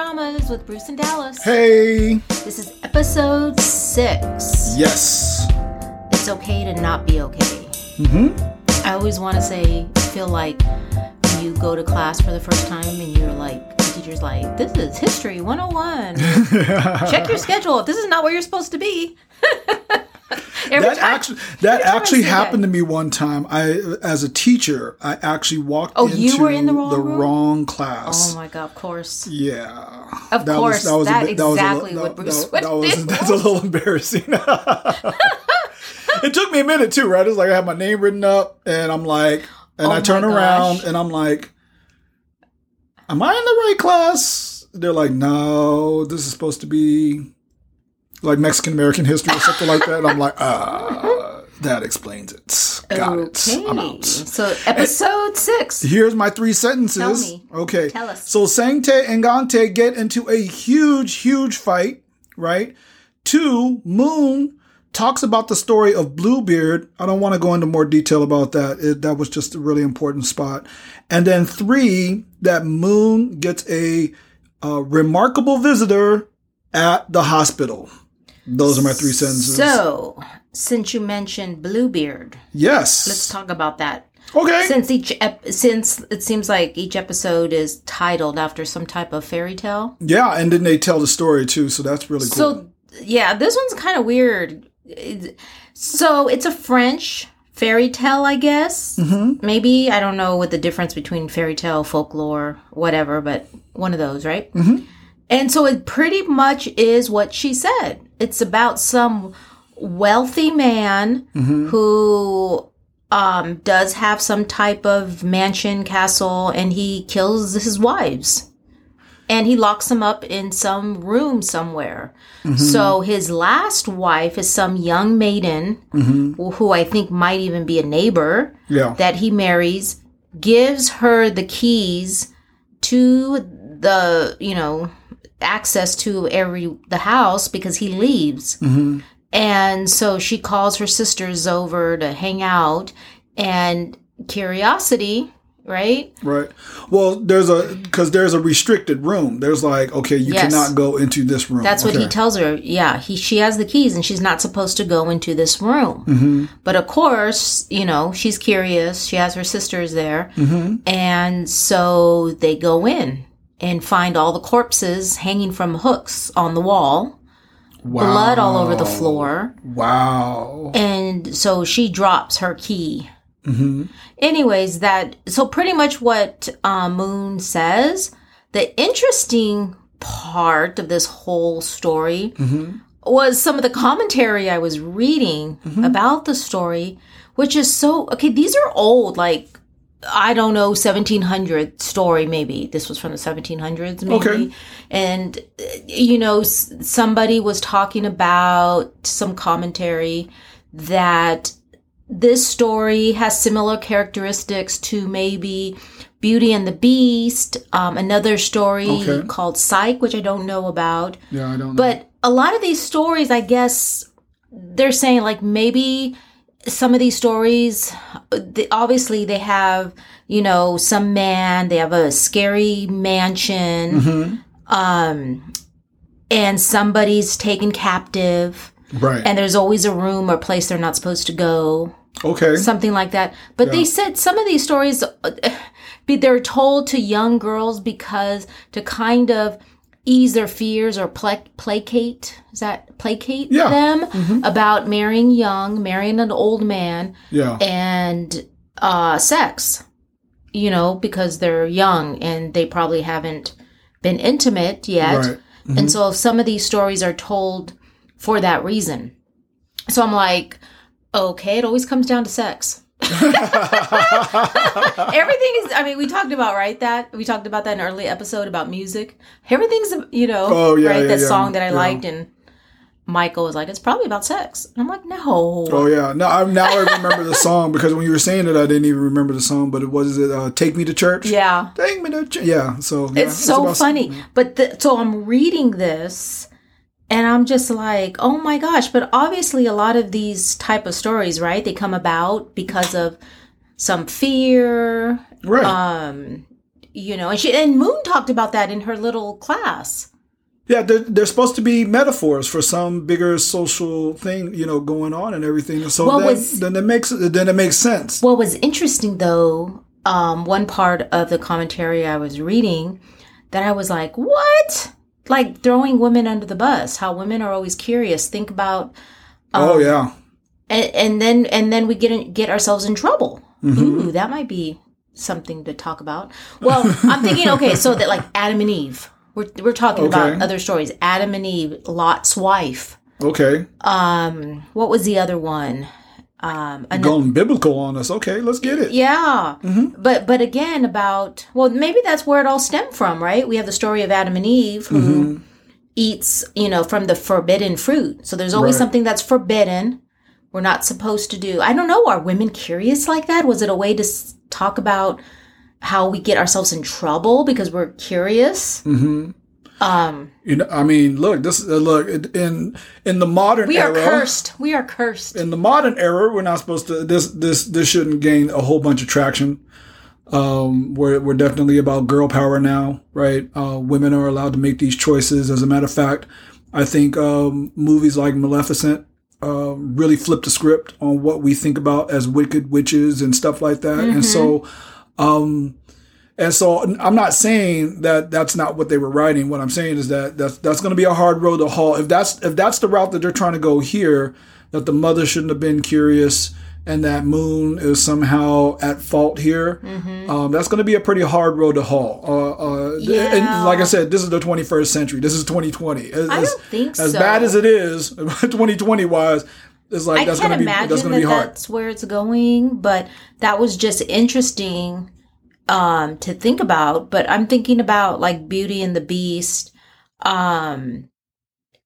Dramas with Bruce and Dallas. Hey. This is episode six. Yes. It's okay to not be okay. Mm-hmm. I always want to say, feel like when you go to class for the first time and you're like, the teacher's like, this is history 101. Check your schedule. If this is not where you're supposed to be. That time- actually that every actually happened that. to me one time. I as a teacher, I actually walked Oh, into you were in the wrong room? wrong class. Oh my god, of course. Yeah. Of course, that that exactly that- what Bruce that, that was that's a little embarrassing. it took me a minute too, right? It's like I have my name written up and I'm like and Oh I turn my around and I'm like Am I in the right class? They're like, No, this is supposed to be like Mexican American history or something like that. And I'm like, ah, that explains it. Got it. I'm out. So episode six. Here's my three sentences. Tell me. Okay. Tell us. So Sangtae and Gangtae get into a huge, huge fight, right? Two, Moon talks about the story of Bluebeard. I don't want to go into more detail about that. It, that was just a really important spot. And then three, that Moon gets a, uh remarkable visitor at the hospital. Those are my three sentences. So, since you mentioned Bluebeard, yes. let's talk about that. okay. Since each ep- since it seems like each episode is titled after some type of fairy tale. yeah. And then they tell the story too. So that's really cool. So, yeah, this one's kind of weird. So, it's a French fairy tale, I guess. Mm-hmm. Maybe I don't know what the difference between fairy tale, folklore, whatever, but one of those, right? Mhm. And so it pretty much is what she said. It's about some wealthy man Mm-hmm. who um, does have some type of mansion, castle, and he kills his wives. And he locks them up in some room somewhere. Mm-hmm. So his last wife is some young maiden Mm-hmm. who I think might even be a neighbor yeah. that he marries, gives her the keys to the, you know, access to every the house because he leaves. Mhm. And so she calls her sisters over to hang out and curiosity, right? Right. Well, there's a because there's a restricted room. There's like, okay, you Yes. cannot go into this room. That's what he tells her. Yeah, he she has the keys and she's not supposed to go into this room. Mhm. But of course, you know, she's curious. She has her sisters there. Mhm. And so they go in and find all the corpses hanging from hooks on the wall, Wow. blood all over the floor. Wow. And so she drops her key. hmm Anyways, that so pretty much what uh, Moon says. The interesting part of this whole story hmm was some of the commentary I was reading Mm-hmm. about the story, which is so okay. These are old, like I don't know, seventeen hundred story. Maybe this was from the seventeen hundreds, maybe. Okay. And you know, somebody was talking about some commentary that this story has similar characteristics to maybe Beauty and the Beast, um, another story Okay. called Psych, which I don't know about. Yeah, I don't know. But a lot of these stories, I guess, they're saying like maybe some of these stories, they, obviously they have, you know, some man, they have a scary mansion, hmm um, and somebody's taken captive, Right. and there's always a room or place they're not supposed to go, okay. something like that. But Yeah. they said some of these stories, uh, be they're told to young girls because to kind of ease their fears or pla- placate is that placate Yeah. them Mhm. about marrying young marrying an old man Yeah. and uh sex you know because they're young and they probably haven't been intimate yet Right. Mm-hmm. and so some of these stories are told for that reason so i'm like okay it always comes down to sex everything is i mean we talked about right that we talked about that in an early episode about music everything's you know Oh, yeah, right yeah, that yeah, song that i liked and michael was like it's probably about sex and i'm like no oh yeah. No, I, now I remember the song because when you were saying it, I didn't even remember the song. But it was it uh, "Take Me to Church"? yeah Take me to church. Yeah. So yeah, it's so funny but the, so i'm reading this and i'm just like oh my gosh but obviously a lot of these type of stories right they come about because of some fear Right. um you know, and she and Moon talked about that in her little class. Yeah, they're, they're supposed to be metaphors for some bigger social thing, you know, going on and everything. So What then, was- then it makes then it makes sense. What was interesting though, um, one part of the commentary I was reading that I was like, what? Like throwing women under the bus, how women are always curious. Think about oh um, yeah, and, and then and then we get in, get ourselves in trouble. Mm-hmm. Ooh, that might be something to talk about. Well, I'm thinking, okay, so that like Adam and Eve, we're we're talking about other stories. Adam and Eve, Lot's wife. okay, Um, what was the other one? Um, an- going biblical on us. Okay, let's get it. yeah, Mm-hmm. but but again about well, maybe that's where it all stemmed from, right? We have the story of Adam and Eve who Mm-hmm. eats, you know, from the forbidden fruit. So there's always Right. something that's forbidden. We're not supposed to do. I don't know. Are women curious like that? Was it a way to s- talk about how we get ourselves in trouble because we're curious? hmm Um, You know, I mean, look, this uh, look in in the modern era. we are era. cursed. We are cursed. in the modern era, we're not supposed to. This this this shouldn't gain a whole bunch of traction. Um, we're we're definitely about girl power now, right? Uh, women are allowed to make these choices. As a matter of fact, I think um, movies like Maleficent uh, really flip the script on what we think about as wicked witches and stuff like that. And so, um, and so I'm not saying that that's not what they were writing. What I'm saying is that that's that's going to be a hard road to haul. If that's if that's the route that they're trying to go here, that the mother shouldn't have been curious and that Moon is somehow at fault here. Um, that's going to be a pretty hard road to haul. Uh, uh, Yeah. And like I said, this is the 21st century. This is 2020. As, I don't think as so. bad as it is, 2020 wise, it's like I that's can't going to be that's imagine going that to be hard. that's where it's going, but that was just interesting um, to think about. But I'm thinking about like Beauty and the Beast. Um,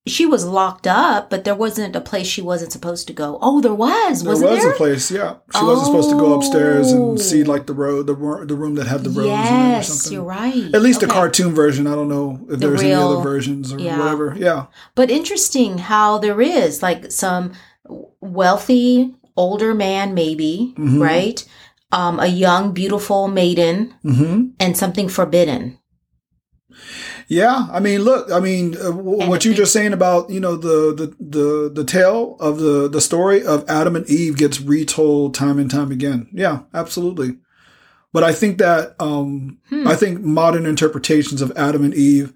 she was locked up, but there wasn't a place she wasn't supposed to go. Oh, there was, There wasn't was there? Was a place, yeah. She wasn't supposed to go upstairs Oh. and see like the road, the ro- the room that had the rose in it or yes, something. you're right. At least the Okay. cartoon version. I don't know if there's any other versions or yeah. whatever. Yeah. But interesting how there is like some wealthy older man, maybe Mhm. right? Um, a young, beautiful maiden, hmm and something forbidden. Yeah. I mean, look. I mean, uh, w- what you're just saying about you know the the the the tale of the the story of Adam and Eve gets retold time and time again. Yeah, absolutely. But I think that um, Hmm. I think modern interpretations of Adam and Eve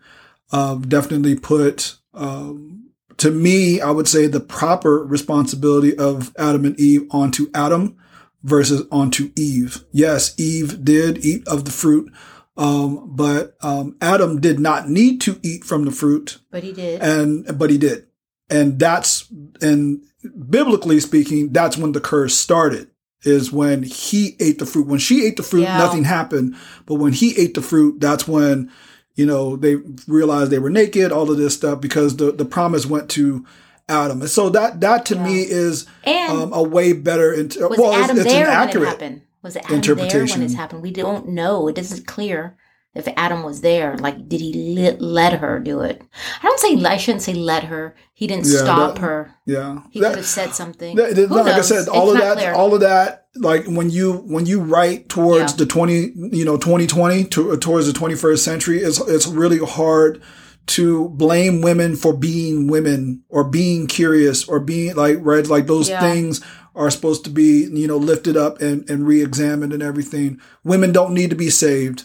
uh, definitely put, um, to me, I would say the proper responsibility of Adam and Eve onto Adam versus onto Eve. Yes, Eve did eat of the fruit, um, but um, Adam did not need to eat from the fruit, But he did. and but he did, and that's and biblically speaking, that's when the curse started. Is when he ate the fruit. When she ate the fruit, Yeah. nothing happened. But when he ate the fruit, that's when you know they realized they were naked. All of this stuff because the the promise went to Adam, and so that that to me is and um, a way better. Int- was well, Adam it's, it's there an when it happened? Was it Adam there when interpretation. it's happened? We don't know. It isn't clear if Adam was there. Like, did he let, let her do it? I don't say. I shouldn't say let her. He didn't Yeah, stop that- her. Yeah, He That- could have said something. that- Who like I said, all It's of that, clear. all of that, like when you when you write towards Yeah. the twenty, you know, twenty twenty to, towards the twenty first century, it's it's really hard to blame women for being women or being curious or being like right, like those Yeah. things are supposed to be you know lifted up and and re-examined and everything. Women don't need to be saved.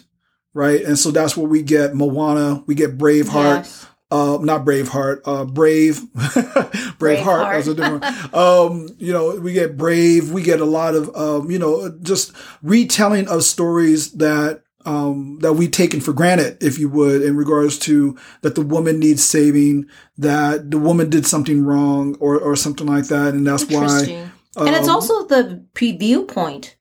Right. And so that's what we get Moana, we get Braveheart, Yes. uh, not Braveheart, uh, Brave, Braveheart. Braveheart. That's a different. um, you know, we get Brave. We get a lot of, um, you know, just retelling of stories that um, that we taken for granted, if you would, in regards to that the woman needs saving, that the woman did something wrong, or or something like that, and that's why. Interesting. and it's um, also the viewpoint,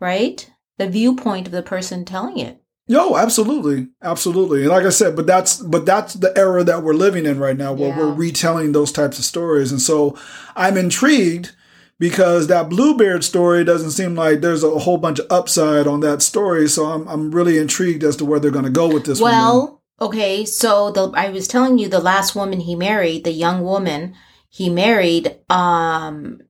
right? The viewpoint of the person telling it. No, absolutely, absolutely, and like I said, but that's but that's the era that we're living in right now, where Yeah. we're retelling those types of stories, and so I'm intrigued because that Bluebeard story doesn't seem like there's a whole bunch of upside on that story, so I'm I'm really intrigued as to where they're going to go with this. Well, okay, so the I was telling you the last woman he married, the young woman he married, um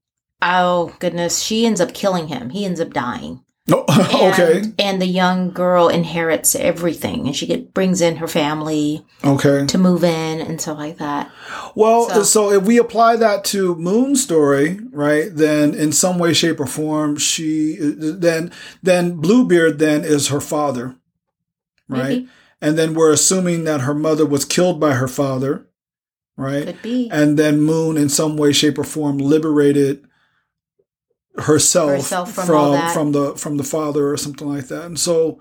oh goodness, she ends up killing him. He ends up dying. Oh, And, okay. And the young girl inherits everything, and she get, brings in her family Okay. to move in and stuff like that. Well, so, So- if we apply that to Moon's story, right, then in some way, shape, or form, she then then Bluebeard then is her father, right? Maybe. And then we're assuming that her mother was killed by her father, right? Could be. And then Moon, in some way, shape, or form, liberated herself, Herself from from from the from the father or something like that. And so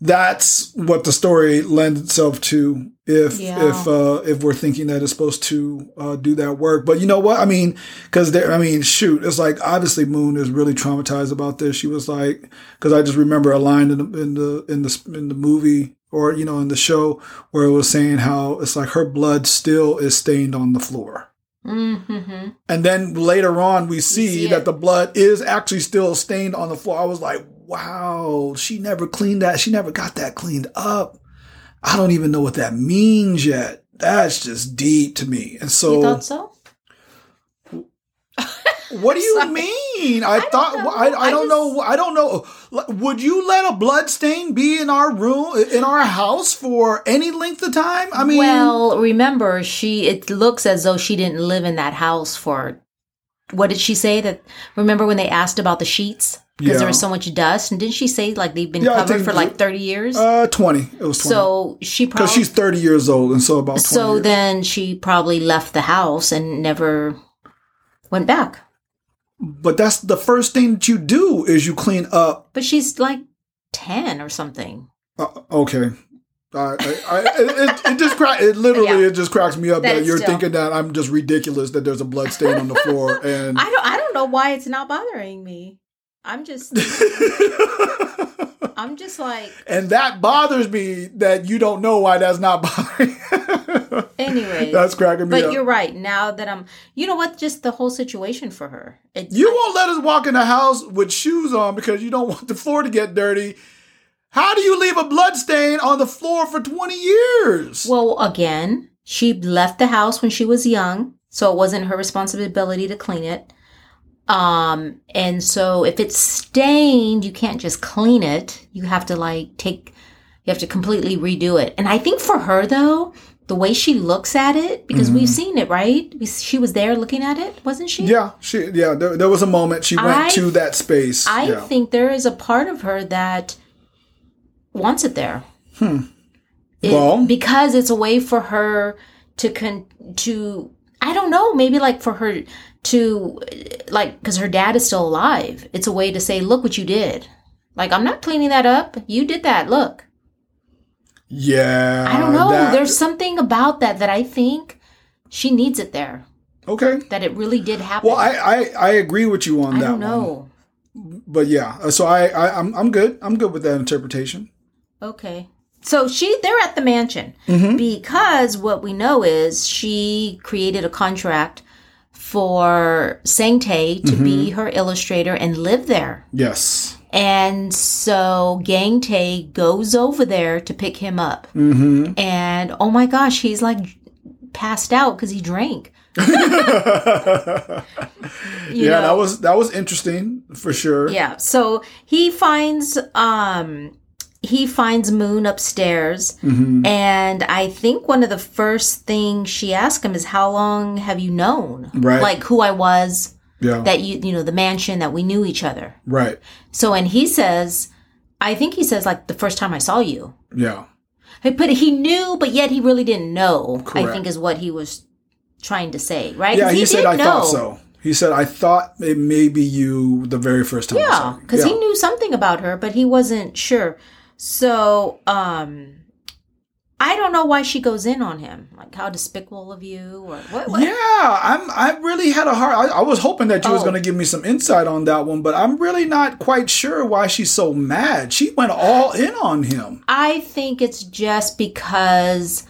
that's what the story lends itself to. If Yeah. if uh, if we're thinking that it's supposed to uh, do that work, but you know what I mean? Because there, I mean, shoot, it's like obviously Moon is really traumatized about this. She was like, because I just remember a line in the in the in the in the movie or you know in the show where it was saying how it's like her blood still is stained on the floor. Mm-hmm. And then later on, we see, see that the blood is actually still stained on the floor. I was like, wow, she never cleaned that. She never got that cleaned up. I don't even know what that means yet. That's just deep to me. And You so, thought so? what do you mean? I, don't thought. I, I I don't know. I don't know. Would you let a blood stain be in our room, in our house for any length of time? I mean, well, remember, she. It looks as though she didn't live in that house for. What did she say? That remember when they asked about the sheets because Yeah. there was so much dust, and didn't she say like they've been Yeah, covered for like thirty years? uh, 20. It was 20. so she because she's 30 years old. And so about 20 so years. then she probably left the house and never went back. But that's the first thing that you do is you clean up. But she's like ten or something. Uh, okay. I, I, I, it, it just crack. It literally Yeah. it just cracks me up That that, you're still- thinking that I'm just ridiculous that there's a blood stain on the floor and. I don't. I don't know why it's not bothering me. I'm just. I'm just like. and that bothers me that you don't know why that's not bothering. Anyway, that's cracking me But up. you're right. Now that I'm, you know what? Just the whole situation for her. It's, You won't let us walk in the house with shoes on because you don't want the floor to get dirty. How do you leave a blood stain on the floor for 20 years? well, again, she left the house when she was young, so it wasn't her responsibility to clean it. Um, and so if it's stained, you can't just clean it. You have to like take, you have to completely redo it. And I think for her though, the way she looks at it, because we've seen it, right? We, she was there looking at it, wasn't she? yeah, she yeah, there, there was a moment she went I- to that space. I yeah. think there is a part of her that wants it there. Hmm. Well- because it's a way for her to con to I don't know, maybe like for her to like because her dad is still alive. It's a way to say, look what you did. Like I'm not cleaning that up. You did that. Look. Yeah. I don't know. that- There's something about that that I think she needs it there. okay. That it really did happen. Well, I, I I agree with you on I that I don't one. know. But yeah, uh, so I, I I'm I'm good. I'm good with that interpretation. Okay. So she they're at the mansion because what we know is she created a contract for Sang Tae to be her illustrator and live there. Yes. And so Gang Tae goes over there to pick him up. Mm-hmm. And oh my gosh, he's like passed out because he drank. yeah, You that was that was interesting for sure. Yeah. So he finds um he finds Moon upstairs Mm-hmm. and I think one of the first things she asked him is how long have you known? Right. Like who I was, Yeah. that you you know, the mansion that we knew each other. right. So and he says I think he says like the first time I saw you. Yeah. He put he knew, but yet he really didn't know. I think is what he was trying to say, right? Yeah. He, said I know. thought so. He said I thought it may be you the very first time. Yeah, because Yeah. he knew something about her, but he wasn't sure. So, um, I don't know why she goes in on him. Like, how despicable of you, or what? what? Yeah, I'm. I really had a hard. I, I was hoping that you was Oh. going to give me some insight on that one, but I'm really not quite sure why she's so mad. She went all in on him. I think it's just because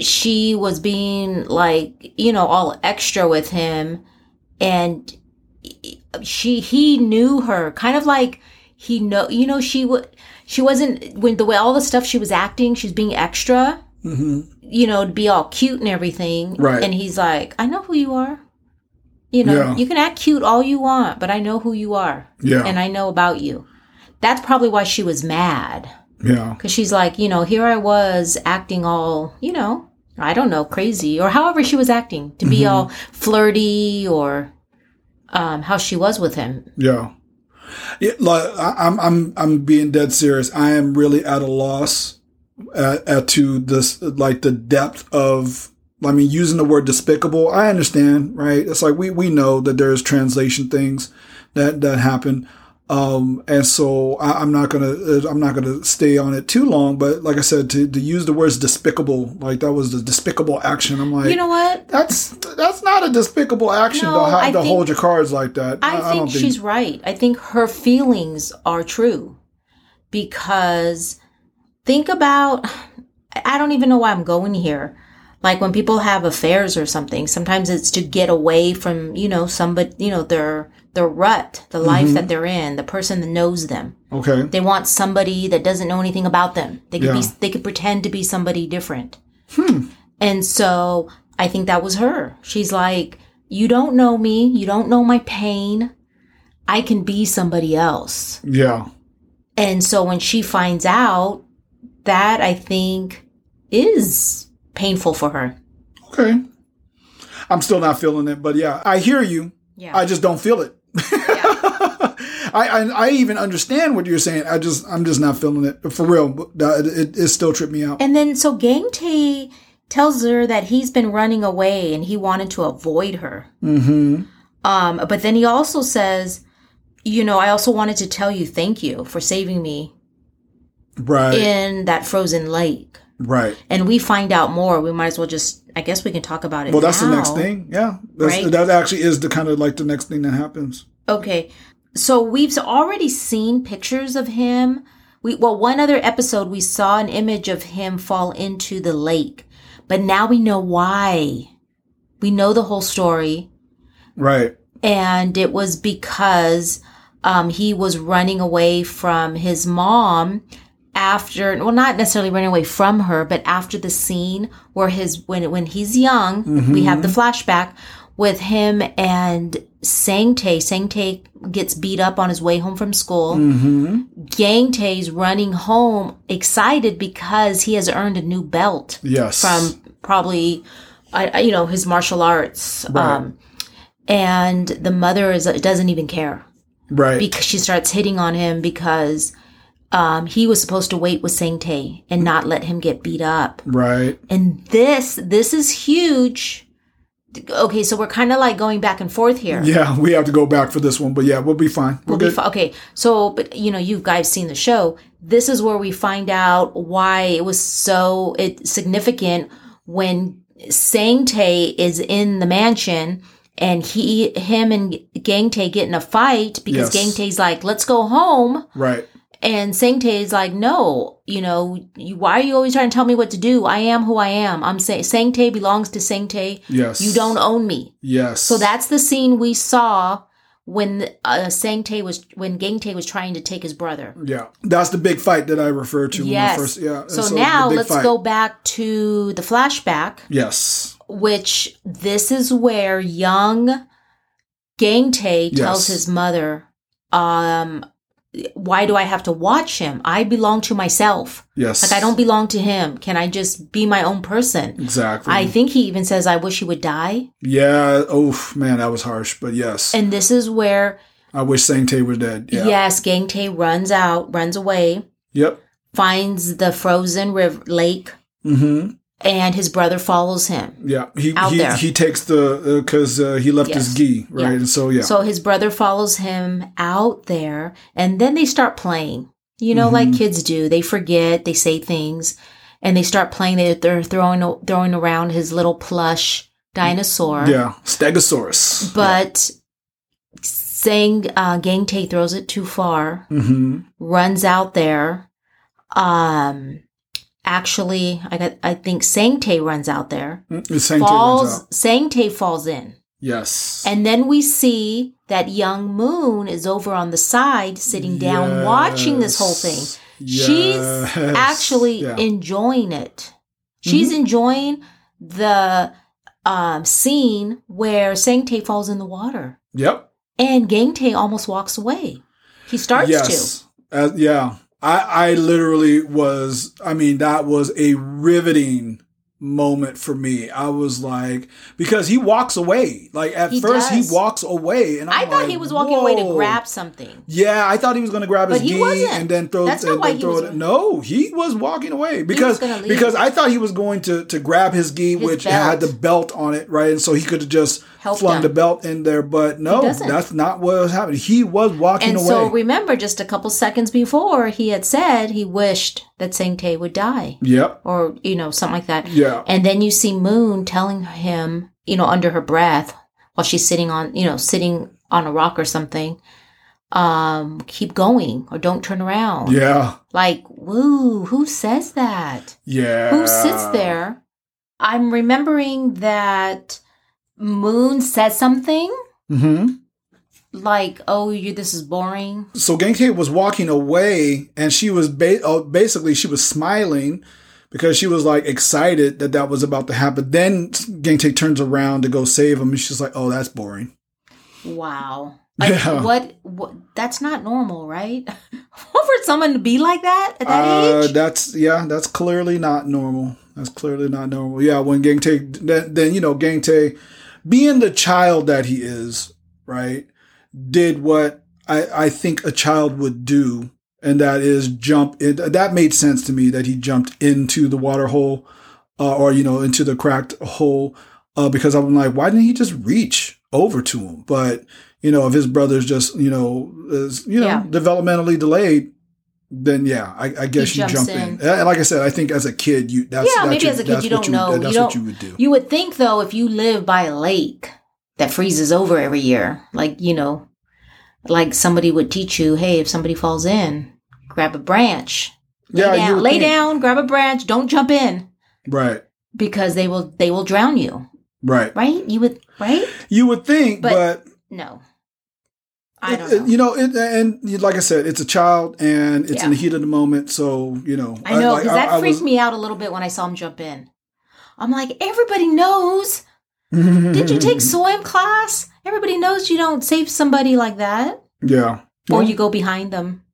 she was being like, you know, all extra with him, and she he knew her, kind of like he know, you know, she would. She wasn't when the way all the stuff she was acting, she's being extra. you know, to be all cute and everything. Right. And he's like, I know who you are. You know, Yeah. you can act cute all you want, but I know who you are. Yeah. And I know about you. that's probably why she was mad. Yeah. Because she's like, you know, here I was acting all, you know, I don't know, crazy, or however she was acting to be Mhm. all flirty or um, how she was with him. Yeah. Yeah, like, I, I'm I'm I'm being dead serious. I am really at a loss at, at to this like the depth of I mean using the word despicable. I understand, right? It's like we we know that there's translation things that that happen. Um, and so I, I'm not gonna uh, I'm not gonna stay on it too long. But like I said, to, to use the words despicable, like that was the despicable action. I'm like, you know what? that's that's not a despicable action No, to have I to think- hold your cards like that. I, think she's right. I think her feelings are true because think about I don't even know why I'm going here. Like when people have affairs or something, sometimes it's to get away from, you know, somebody, you know, their their rut, the life Mm-hmm. that they're in, the person that knows them. okay. They want somebody that doesn't know anything about them. They could be Yeah. they could pretend to be somebody different. Hmm. And so I think that was her. She's like, You don't know me, you don't know my pain. I can be somebody else. Yeah. And so when she finds out, that I think is painful for her. Okay. I'm still not feeling it, but yeah, I hear you. Yeah. I just don't feel it. I, I I even understand what you're saying. I just I'm just not feeling it for real. but It, it still tripped me out. and then so Gang Tae tells her that he's been running away and he wanted to avoid her. Mm-hmm. Um, but then he also says, you know, I also wanted to tell you thank you for saving me Right. in that frozen lake. Right. And we find out more. We might as well just, I guess we can talk about it. Well, that's the next thing. Yeah. That's, Right? That actually is the kind of like the next thing that happens. Okay. So we've already seen pictures of him. We, well, one other episode, we saw an image of him fall into the lake, but now we know why. We know the whole story. Right. and it was because um, he was running away from his mom after well not necessarily running away from her but after the scene where his when when he's young we have the flashback with him and Sangtae Sangtae gets beat up on his way home from school Mm-hmm. Gangtae's running home excited because he has earned a new belt Yes. from probably you know his martial arts Right. um and the mother is doesn't even care right. because she starts hitting on him because um he was supposed to wait with Sangtae and not let him get beat up right. and this this is huge okay so we're kind of like going back and forth here Yeah, we have to go back for this one, but yeah, we'll be fine. We're We'll be good. fi- okay, so but you know you guys seen the show. This is where we find out why it was so it significant when Sangtae is in the mansion and he him and Gangtae get in a fight because Yes. Gangtae's like, "Let's go home," Right. And Sangtae is like, "No, you know, you, why are you always trying to tell me what to do? I am who I am. I'm saying Sangtae belongs to Sangtae. Yes. You don't own me." Yes. So that's the scene we saw when uh, Sangtae was when Gangtae was trying to take his brother. Yeah, that's the big fight that I refer to. Yes. First, yeah. So, the now let's fight. go back to the flashback, Yes. which this is where young Gangtae tells Yes. his mother, um, why do I have to watch him? I belong to myself. Yes. Like I don't belong to him. Can I just be my own person? exactly. I think he even says, I wish he would die. yeah. Oh man, that was harsh. But yes, And this is where, I wish Sangtae was dead. Yeah. yes, Gangtae runs out, runs away, Yep. finds the frozen river lake, Mm-hmm. And his brother follows him. Yeah. He he, he takes the because uh, he left his Yes. gi right, Yeah. and so yeah. So his brother follows him out there, and then they start playing. You know, like Mhm. kids do. They forget, they say things, and they start playing. They, they're throwing throwing around his little plush dinosaur. yeah. Stegosaurus. But saying uh, Gangtae throws it too far, Mm-hmm. runs out there. Um, actually, I got. I think Sangtae runs out there. Sangtae runs falls. out. Sangtae falls in. Yes. And then we see that young Moon is over on the side, sitting down, watching this whole thing. Yes. She's actually Yeah. enjoying it. She's enjoying the um, scene where Sangtae falls in the water Yep. and Gangtae almost walks away. He starts to. Uh, yeah, I I literally was. I mean, that was a riveting moment for me. I was like, because he walks away. Like at He first, does. he walks away, and I'm I thought like, he was walking away to grab something. Yeah, I thought he was going to grab his But he gi wasn't. and then throw That's not why he was- it. No, he was walking away because because I thought he was going to to grab his gi, His which had the belt. belt on it, right, and so he could have just Helped flung him. the belt in there. But no, that's not what was happening. He was walking And away. so remember, just a couple seconds before, he had said he wished that Sangtae would die, yep. or you know, something like that. Yeah. And then you see Moon telling him, you know, under her breath, while she's sitting on, you know, sitting on a rock or something, um, keep going or don't turn around. Yeah. Like, woo, who says that? Yeah. Who sits there? I'm remembering that Moon says something hmm like, "Oh, you this is boring." So Gangtae was walking away, and she was ba- uh, basically she was smiling because she was like excited that that was about to happen. Then Gangtae turns around to go save him, and she's like, "Oh, that's boring." Wow. Like, Yeah. what, what? That's not normal, right? What for someone to be like that at that Uh, age. that's yeah, that's clearly not normal. That's clearly not normal. Yeah, when Gangtae, then, then you know Gangtae, being the child that he is, right, did what I I think a child would do, and that is jump. in that made sense to me that he jumped into the water hole, uh, or you know into the cracked hole, uh, because I'm like, why didn't he just reach over to him? But you know, if his brother's just you know is you know Yeah. developmentally delayed then yeah, I, I guess you jump in. in. And like I said, I think as a kid, you that's Yeah, that's maybe your- as a kid you don't know. That's You what you would do. You would think though, if you live by a lake that freezes over every year, like you know, like somebody would teach you, hey, if somebody falls in, grab a branch, lay Yeah, down, lay think. down, grab a branch, don't jump in Right, because they will they will drown you, right. right? You would right? You would think, but, But- No, I don't know. you know, it, and like I said, it's a child, and it's in the heat of the moment. So you know, I know like, because that I freaked was- me out a little bit when I saw him jump in. I'm like, everybody knows. Did you take swim class? Everybody knows you don't save somebody like that, Yeah, or Well, you go behind them.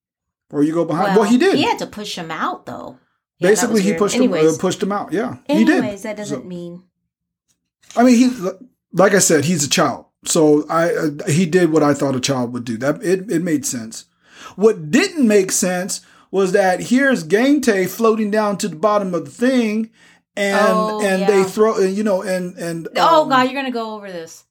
or you go behind. Well, he did. He had to push him out, though. Yeah, Basically, he pushed him, uh, pushed him out. Yeah, he did. that doesn't So- mean I mean, he like I said, he's a child. So I uh, he did what I thought a child would do. That it it made sense. What didn't make sense was that here's Gangtae floating down to the bottom of the thing, and Oh, and yeah. they throw you know and and oh um, god, you're gonna go over this.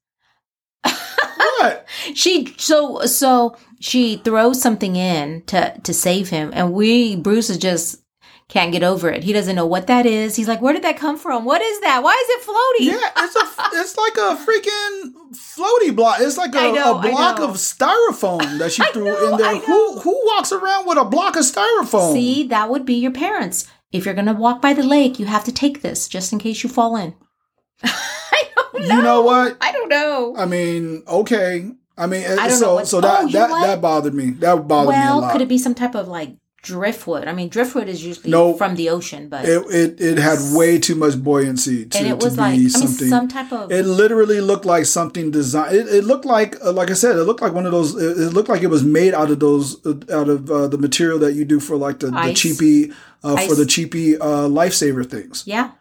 what She so so she throws something in to to save him, and we Bruce is just can't get over it. He doesn't know what that is. He's like, "Where did that come from? What is that? Why is it floaty? yeah it's a it's like a freaking floaty block. It's like a, know, a block of styrofoam that she threw know, in there. Who who walks around with a block of styrofoam? See, that would be your parents. If you're gonna walk by the lake, you have to take this just in case you fall in. I don't know. You know what? I don't know. I mean, okay. I mean, I so so that Oh, that that bothered me. That bothered me a well, lot. could it be some type of like driftwood? I mean, driftwood is usually No. from the ocean, but it, it it had way too much buoyancy to, and it to was be like I mean, some type of it literally looked like something designed. It, it looked like, uh, like I said, it looked like one of those. It, it looked like it was made out of those, uh, out of uh, the material that you do for like the, the cheapy, uh, for the cheapy uh, lifesaver things. yeah.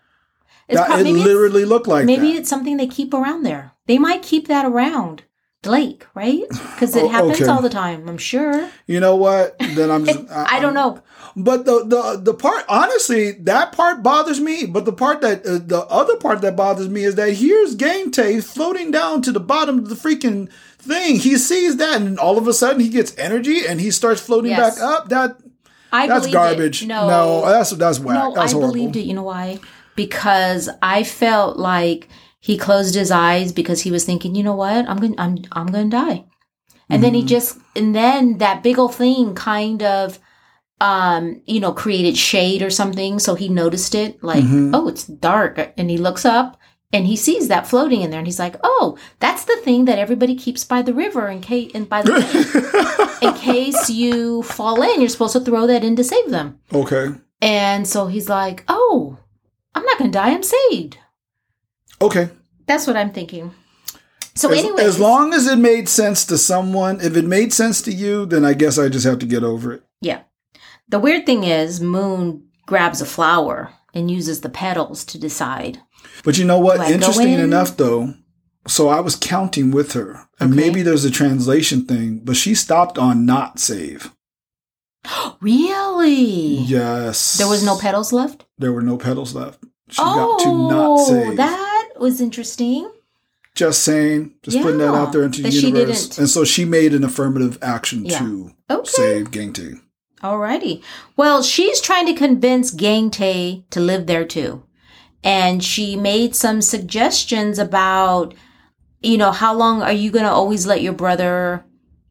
It's That, prob- it literally looked like maybe that. it's something they keep around there. They might keep that around the lake, right? Because it Oh, happens okay. all the time. I'm sure. You know what? Then I'm just. I don't know. But the the the part honestly, that part bothers me. But the part that uh, the other part that bothers me is that here's Gang Tae floating down to the bottom of the freaking thing. He sees that, and all of a sudden he gets energy and he starts floating Yes. back up. That I that's garbage. It. No, no, that's that's whack. no, that's I horrible. believed it. You know why? Because I felt like he closed his eyes because he was thinking, you know what, I'm going, to I'm, I'm going to die. And then he Mm-hmm. just, and then that big old thing kind of, um, you know, created shade or something. So he noticed it, like, Mhm. oh, it's dark, and he looks up. And he sees that floating in there, and he's like, "Oh, that's the thing that everybody keeps by the river in case, and by the lake, in case you fall in. You're supposed to throw that in to save them." okay, And so he's like, "Oh, I'm not going to die. I'm saved." Okay. That's what I'm thinking. So, As, anyway, as long as it made sense to someone, if it made sense to you, then I guess I just have to get over it. yeah. The weird thing is, Moon grabs a flower and uses the petals to decide. But you know what? Do I go Interesting in? enough, though. So I was counting with her, and Okay. maybe there's a translation thing, but she stopped on not save. Really? Yes. There was no petals left. There were no petals left. She oh, got to not oh, save. that was interesting. Just saying, just putting that out there into the universe. And so she made an affirmative action Yeah. to Okay. save Gangtae. Alrighty. Well, she's trying to convince Gang Tae to live there too. And she made some suggestions about, you know, how long are you going to always let your brother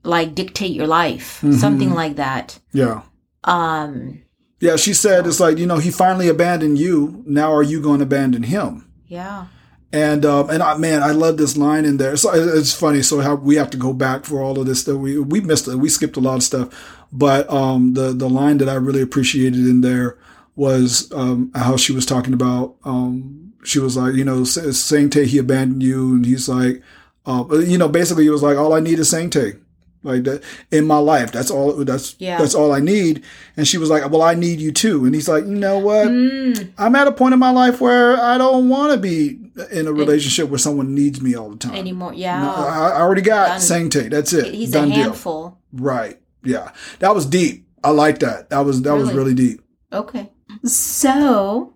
like dictate your life? Mhm. Something like that. Yeah. Um, Yeah, she said it's like, you know, he finally abandoned you. Now are you going to abandon him? yeah. And um, and I, man, I love this line in there. So it's funny. So how we have to go back for all of this stuff. We we missed it. We skipped a lot of stuff. But um, the the line that I really appreciated in there was um, how she was talking about. Um, she was like, you know, Sa- Sangtae he abandoned you, and he's like, uh, you know, basically he was like, all I need is Sangtae. Like that in my life, that's all. That's Yeah. that's all I need. And she was like, "Well, I need you too." And he's like, "You know what? Mm, I'm at a point in my life where I don't want to be in a relationship where someone needs me all the time. anymore. No, Yeah. I, I already got Done. Sangtae. That's it. He's Done a deal. handful. Right. Yeah. That was deep. I like that. That was that was Really? really deep. Okay. So,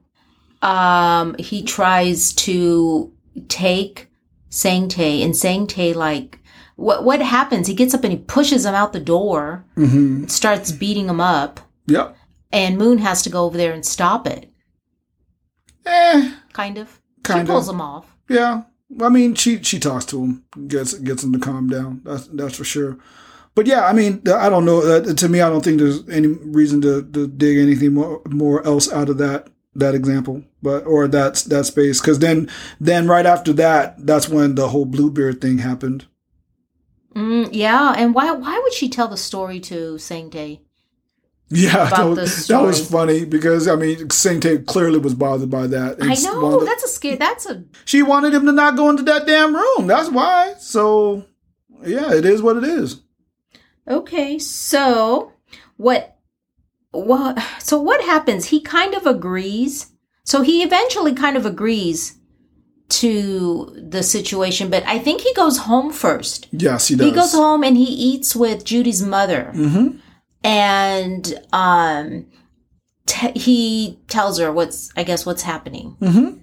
um, he tries to take Sangtae, and Sangtae like what what happens? He gets up and he pushes him out the door, hmm starts beating him up, Yep. and Moon has to go over there and stop it. Eh. Kind of. Kind she pulls him off. Yeah. I mean, she she talks to him, gets gets him to calm down. That's that's for sure. But yeah, I mean, I don't know. Uh, to me, I don't think there's any reason to, to dig anything more more else out of that that example, but or that that space. Because then then right after that, that's when the whole Bluebeard thing happened. Mm, yeah, and why why would she tell the story to Sangtae? Yeah, that, was, that was funny because I mean, Sangtae clearly was bothered by that. I know the- that's a scare. That's a she wanted him to not go into that damn room. That's why. So yeah, it is what it is. Okay, so what what so what happens? He kind of agrees. So he eventually kind of agrees to the situation, but I think he goes home first. Yes, he does. He goes home and he eats with Judy's mother. Mm-hmm. And um t- he tells her what's I guess what's happening. Mm-hmm.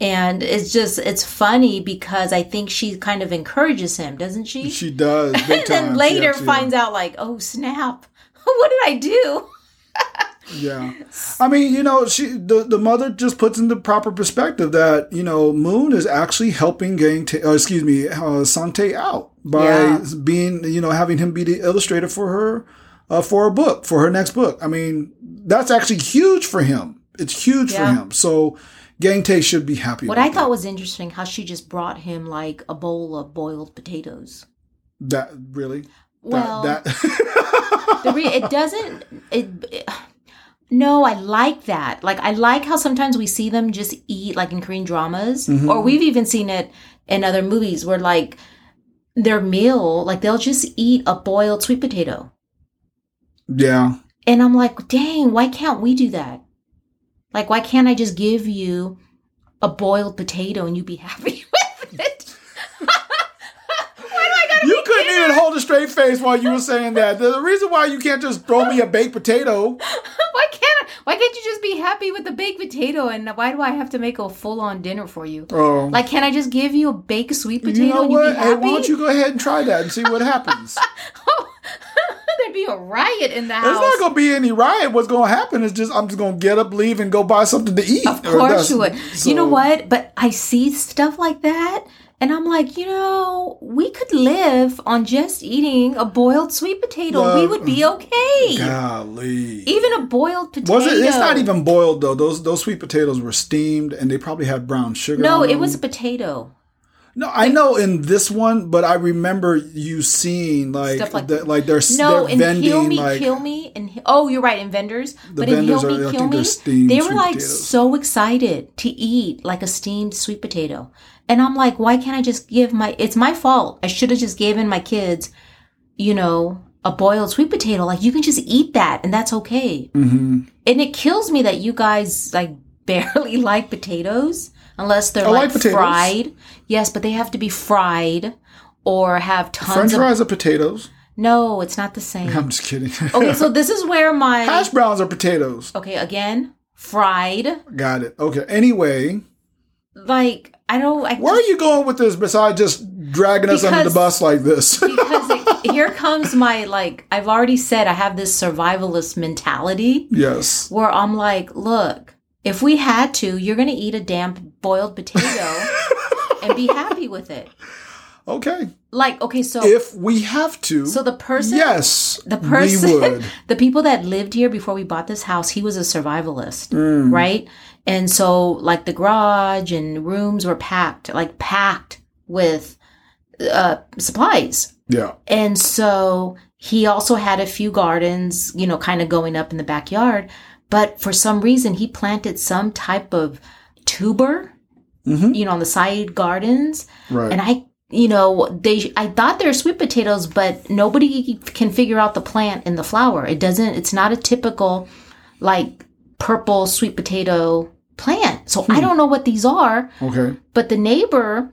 And it's just it's funny because I think she kind of encourages him, doesn't she? She does. And then later yeah. finds out like, oh snap, what did I do? Yeah. I mean, you know, she the, the mother just puts into proper perspective that, you know, Moon is actually helping Gang Ta- uh, excuse me, uh, Sangtae out by Yeah. being, you know, having him be the illustrator for her uh, for a book, for her next book. I mean, that's actually huge for him. It's huge Yeah. for him. So Gang Tae should be happy What I thought was interesting how she just brought him like a bowl of boiled potatoes. that. That really? Well, that, that the re- it doesn't it, it- no i like that like i like how sometimes we see them just eat like in korean dramas Mhm. or we've even seen it in other movies where like their meal like they'll just eat a boiled sweet potato yeah. and i'm like dang why can't we do that like why can't i just give you a boiled potato and you be happy with it why do i gotta You couldn't even hold a straight face while you were saying that. The reason why you can't just throw me a baked potato. Why can't I, why can't you just be happy with the baked potato and why do I have to make a full on dinner for you? Oh. Like, can I just give you a baked sweet potato you know what? Hey, why don't you go ahead and try that and see what happens? There'd oh, be a riot in the There's house. not gonna be any riot. What's gonna happen is just I'm just gonna get up, leave, and go buy something to eat. of course you would. so- You know what? But I see stuff like that. And I'm like, you know, we could live on just eating a boiled sweet potato. we would be okay. Golly. Even a boiled potato. was it? It's not even boiled though. Those those sweet potatoes were steamed, and they probably had brown sugar. No, it was a potato. No, I know in this one, but I remember you seeing like Stuff like- the, like they're No, they're in vending Heal Me, like Kill Me, and He- oh, you're right, in Vendors. but in vendors Heal are- Me, Kill think they're Me, steamed they were sweet like potatoes. so excited to eat like a steamed sweet potato, and I'm like, why can't I just give my? It's my fault. I should have just given my kids, you know, a boiled sweet potato. Like you can just eat that, and that's okay. hmm And it kills me that you guys like barely like potatoes unless they're I like, like fried. Yes, but they have to be fried or have tons French of. fries are potatoes. No, it's not the same. I'm just kidding. Okay, so this is where my hash browns are potatoes. okay again fried. Got it. Okay. Anyway, Like I don't. I where are you going with this besides just dragging us under the bus like this? because it, here comes my like. I've already said I have this survivalist mentality yes. where I'm like, look, if we had to, you're gonna eat a damp boiled potato and be happy with it. Okay. Like okay, so If we have to, so the person yes, the person the people that lived here before we bought this house he was a survivalist Mm. right and so like the garage and rooms were packed like packed with uh supplies Yeah. and so he also had a few gardens you know kind of going up in the backyard but for some reason he planted some type of tuber Mhm. you know on the side gardens Right. and I, you know, they, I thought they're sweet potatoes, but nobody can figure out the plant in the flower. It doesn't, it's not a typical like purple sweet potato plant. So I don't know what these are, okay. but the neighbor,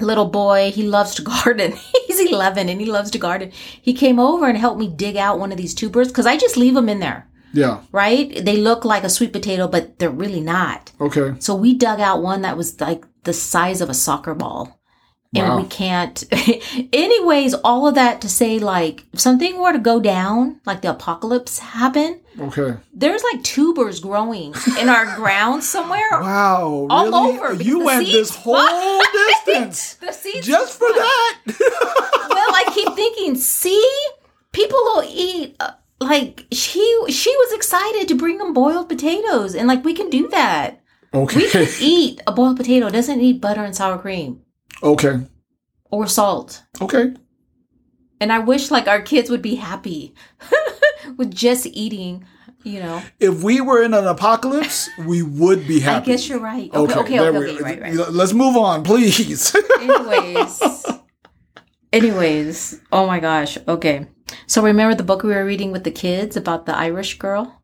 little boy, he loves to garden. He's 11 and he loves to garden. He came over and helped me dig out one of these tubers because I just leave them in there, Yeah. right? They look like a sweet potato, but they're really not. Okay. So we dug out one that was like the size of a soccer ball. And Wow. we can't. Anyways, all of that to say, like, if something were to go down, like the apocalypse happen, Okay. there's like tubers growing in our ground somewhere. Wow. All really? over, You went this whole distance The seeds. just for that. well, I keep thinking, see, people will eat. Uh, like she, she was excited to bring them boiled potatoes, and like we can do that. okay We can eat a boiled potato. It doesn't need butter and sour cream Okay. or salt. Okay. And I wish like our kids would be happy with just eating, you know. If we were in an apocalypse, we would be happy. I guess you're right. Okay, okay, okay, there okay, right, right. Let's move on, please. Anyways. Anyways, oh my gosh. Okay. So remember the book we were reading with the kids about the Irish girl?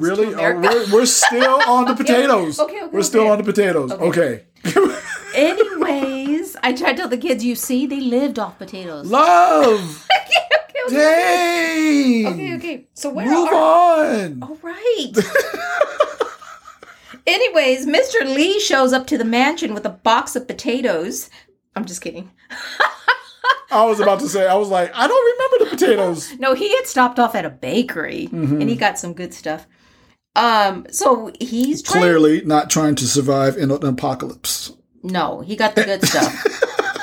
Really? Oh, we're, we're still on the potatoes. Okay, okay, we're still okay. on the potatoes. Okay. Anyways, I tried to tell the kids, you see, they lived off potatoes. Love. okay, okay, Dang. okay, okay. So where Move are on. All right. Anyways, Mr. Lee shows up to the mansion with a box of potatoes. I'm just kidding. I was about to say, I was like, I don't remember the potatoes. No, he had stopped off at a bakery Mm-hmm. and he got some good stuff. Um, so he's trying- Clearly not trying to survive in an apocalypse. No, he got the good stuff.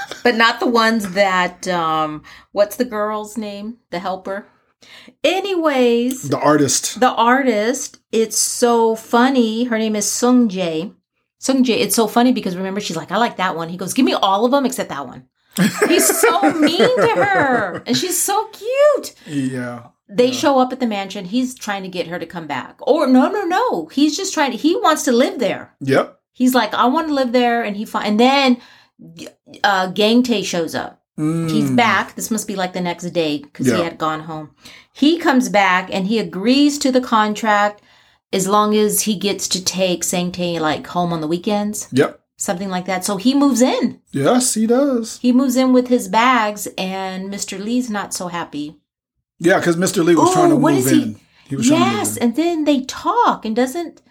but not the ones that um what's the girl's name? The helper. Anyways, The artist. the artist, it's so funny. Her name is Sung Jae. Sung Jae, it's so funny because remember, she's like, I like that one. He goes, Give me all of them except that one. He's so mean to her. And she's so cute. Yeah. They show up at the mansion. He's trying to get her to come back. Or no, no, no. He's just trying to, he wants to live there. Yep. He's like, I want to live there. And he, fi- and then uh, Gang Tae shows up. He's Mm. back. This must be like the next day because Yeah. he had gone home. He comes back and he agrees to the contract as long as he gets to take Sang Tae like home on the weekends, Yep. Something like that. So he moves in. Yes, he does. He moves in with his bags, and Mr. Lee's not so happy. Yeah, because Mr. Lee was Oh, trying to what move is he- in. He was trying to Yes, in. and then they talk, and doesn't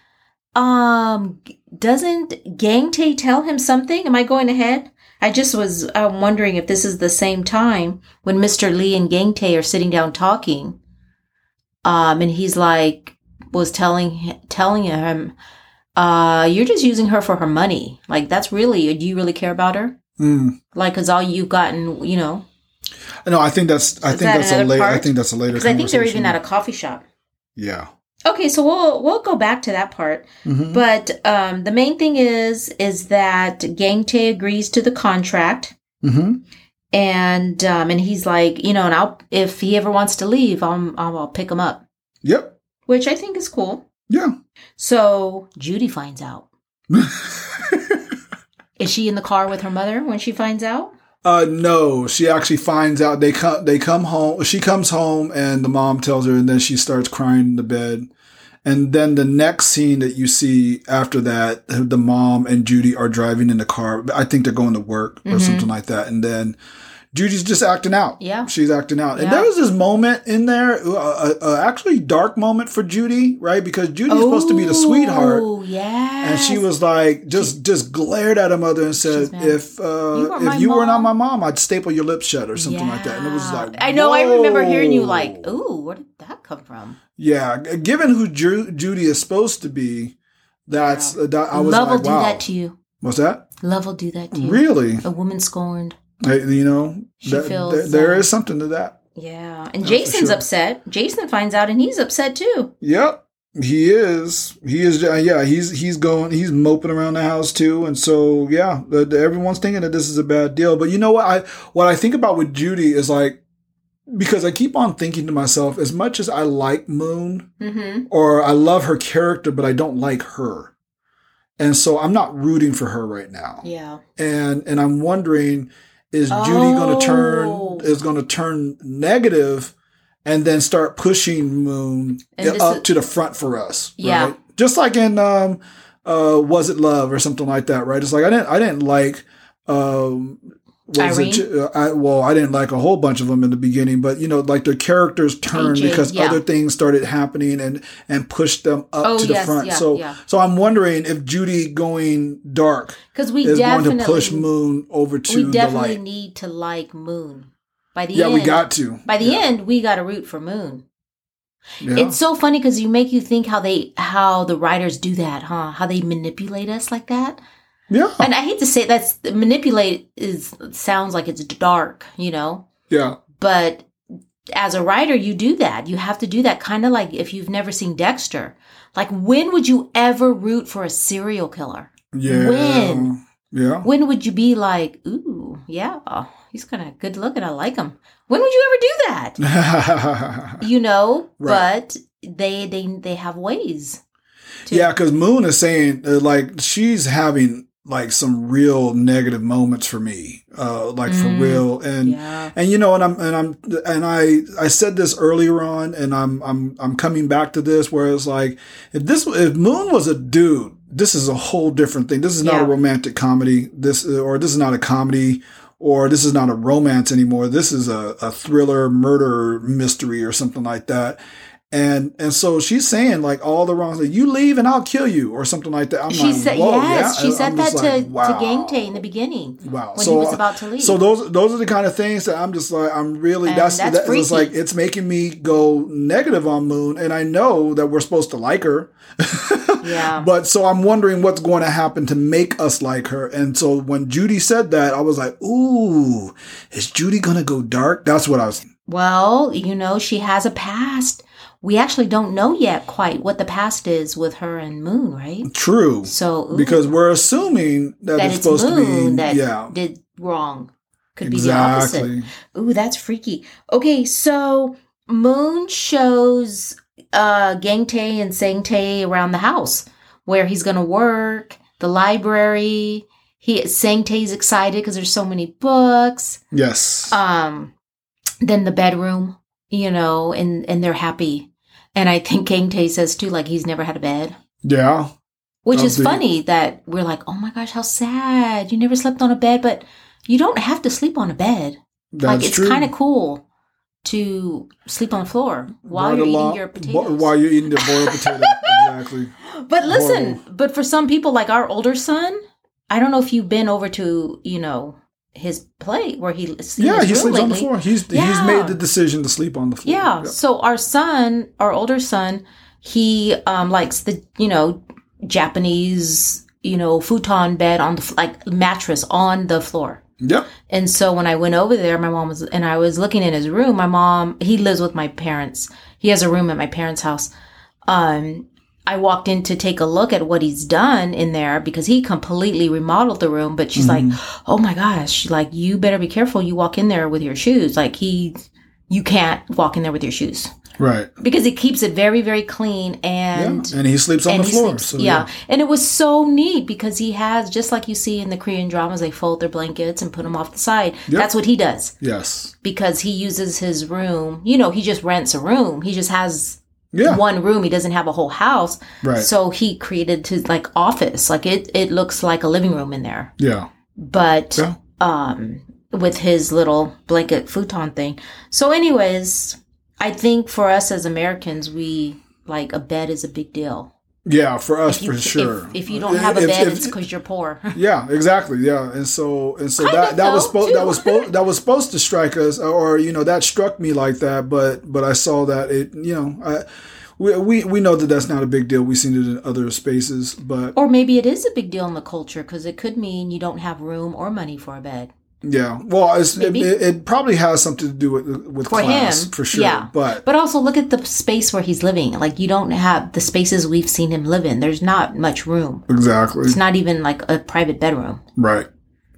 um doesn't Gang Tae tell him something? Am I going ahead? I just was um, wondering if this is the same time when Mr. Lee and Gang Tae are sitting down talking. Um, and he's like was telling telling him, uh, you're just using her for her money. Like that's really do you really care about her? Mm. Like, cause all you've gotten, you know, No, I think that's I think that that's a later. I think that's a later. because I think they're even at a coffee shop. Yeah. Okay, so we'll we'll go back to that part. Mhm. But um, the main thing is is that Gangtae agrees to the contract, mm-hmm. and um, and he's like, you know, and I'll if he ever wants to leave, I'll I'll, I'll pick him up, Yep. which I think is cool. Yeah. So Judy finds out. Is she in the car with her mother when she finds out? Uh, no, she actually finds out they come, they come home. She comes home and the mom tells her and then she starts crying in the bed. And then the next scene that you see after that, the mom and Judy are driving in the car. I think they're going to work or Mhm. something like that. And then Judy's just acting out. Yeah. She's acting out. And there was this moment in there, a, a, a actually dark moment for Judy, right? Because Judy's supposed to be the sweetheart. Oh, yeah. And she was like, just just glared at her mother and said, "If uh, You if you were not my mom, I'd staple your lips shut or something like that." And it was Yeah. like, I know. I remember hearing you like, "Ooh, where did that come from?" yeah. Given who Ju- Judy is supposed to be, that's uh, that, I was Love like, will do that to you. What's that? Love will do that to you. Really? A woman scorned. You know, that- feels, there- there is something to that. Yeah, and for Jason's sure. upset. Jason finds out, and he's upset too. Yep. He is. He is. Yeah. He's he's going. He's moping around the house too, and so yeah, the, the- everyone's thinking that this is a bad deal. But you know what? I what I think about with Judy is like because I keep on thinking to myself, as much as I like Moon Mm-hmm. or I love her character, but I don't like her, and so I'm not rooting for her right now. Yeah. And and I'm wondering, is Judy going to turn? Oh. Is going to turn? And then start pushing Moon up is- to the front for us. Yeah. Right? Just like in um uh Was It Love or something like that, right? It's like I didn't I didn't like um was Irene? it uh, I, well I didn't like a whole bunch of them in the beginning, but you know like their characters turned AJ, because yeah. other things started happening and and pushed them up Oh, to the yes, front. yeah, so yeah. so I'm wondering if Judy going dark Because we is going to push Moon over to we definitely need to like Moon. By the Yeah, end, we got to. by the end, we got to root for Moon. It's so funny because you make you think how they how the writers do that, huh? How they manipulate us like that. Yeah. And I hate to say that's manipulate is sounds like it's dark, you know. Yeah. But as a writer, you do that. You have to do that. Kind of like if you've never seen Dexter. Like when would you ever root for a serial killer? Yeah. When? Yeah. When would you be like, ooh, yeah, he's kind of good looking. I like him. When would you ever do that? You know, Right. but they they they have ways. to- Yeah, because Moon is saying uh, like she's having like some real negative moments for me, uh, like for Mm, real, and yeah. and you know, and I'm and I'm and I I said this earlier on, and I'm I'm I'm coming back to this where it's like if this if Moon was a dude, this is a whole different thing. This is not Yeah. a romantic comedy. This or this is not a comedy. Or this is not a romance anymore. This is a, a thriller, murder mystery, or something like that. And and so she's saying like all the wrong things. You leave and I'll kill you, or something like that. I'm She like, said yes. yeah? She said that just to like, wow. to Gangtae in the beginning Wow. when so he was about to leave. so those those are the kind of things that I'm just like I'm really And that's that's it's like it's making me go negative on Moon, and I know that we're supposed to like her. yeah. But so I'm wondering what's going to happen to make us like her. And so when Judy said that, I was like, ooh, is Judy going to go dark? That's what I was. Well, you know, she has a past. We actually don't know yet quite what the past is with her and Moon, right? True. So ooh, Because we're assuming that, that it's, it's supposed Moon to be. that yeah. did wrong. Could be the opposite. Exactly. Ooh, that's freaky. Okay, so Moon shows uh Gangtae and Sangtae around the house where he's gonna work, the library. He Sangtae's excited because there's so many books. Yes. Um then the bedroom, you know, and and they're happy. And I think Gangtae says too, like he's never had a bed. yeah. Which Oh, is funny that we're like, oh my gosh, how sad. You never slept on a bed, but you don't have to sleep on a bed. That's like it's kind of cool to sleep on the floor while you're eating your bo- potatoes. While you're eating the boiled potato. Exactly. but listen, but for some people like our older son, I don't know if you've been over to you know his play where he Yeah, he sleeps on the floor. He's he's made the decision to sleep on the floor. Yeah. Yep. So our son, our older son, he um likes the you know Japanese you know futon bed on the like mattress on the floor. Yeah. And so when I went over there, my mom was, and I was looking in his room. My mom, he lives with my parents. He has a room at my parents' house. um, I walked in to take a look at what he's done in there because he completely remodeled the room. But she's like, mm-hmm. "Oh my gosh! Like you better be careful. You walk in there with your shoes. Like he, you can't walk in there with your shoes Right. because he keeps it very, very clean and." yeah. And he sleeps on and the floor. sleeps- so yeah. and it was so neat because he has just like you see in the Korean dramas, they fold their blankets and put them off the side. That's what he does Yes. because he uses his room. You know, he just rents a room. He just has Yeah. one room. He doesn't have a whole house. Right. So he created his like office. Like it, it looks like a living room in there, Yeah. but Yeah. um, with his little blanket futon thing. So, anyways, I think for us as Americans, we like a bed is a big deal. Yeah. For us, You- for sure. If, if you don't have a If- bed, if- it's because you're poor. Yeah, exactly. Yeah, and so and so that that was supposed that was supposed that was supposed to strike us, uh, or you know that struck me like that. But but I saw that it you know I we we, we know that that's not a big deal. We've seen it in other spaces, but or maybe it is a big deal in the culture because it could mean you don't have room or money for a bed. Yeah. Well, it, it probably has something to do with with For class him, for sure. yeah. But But also look at the space where he's living. Like you don't have the spaces we've seen him live in. There's not much room. exactly It's not even like a private bedroom. right.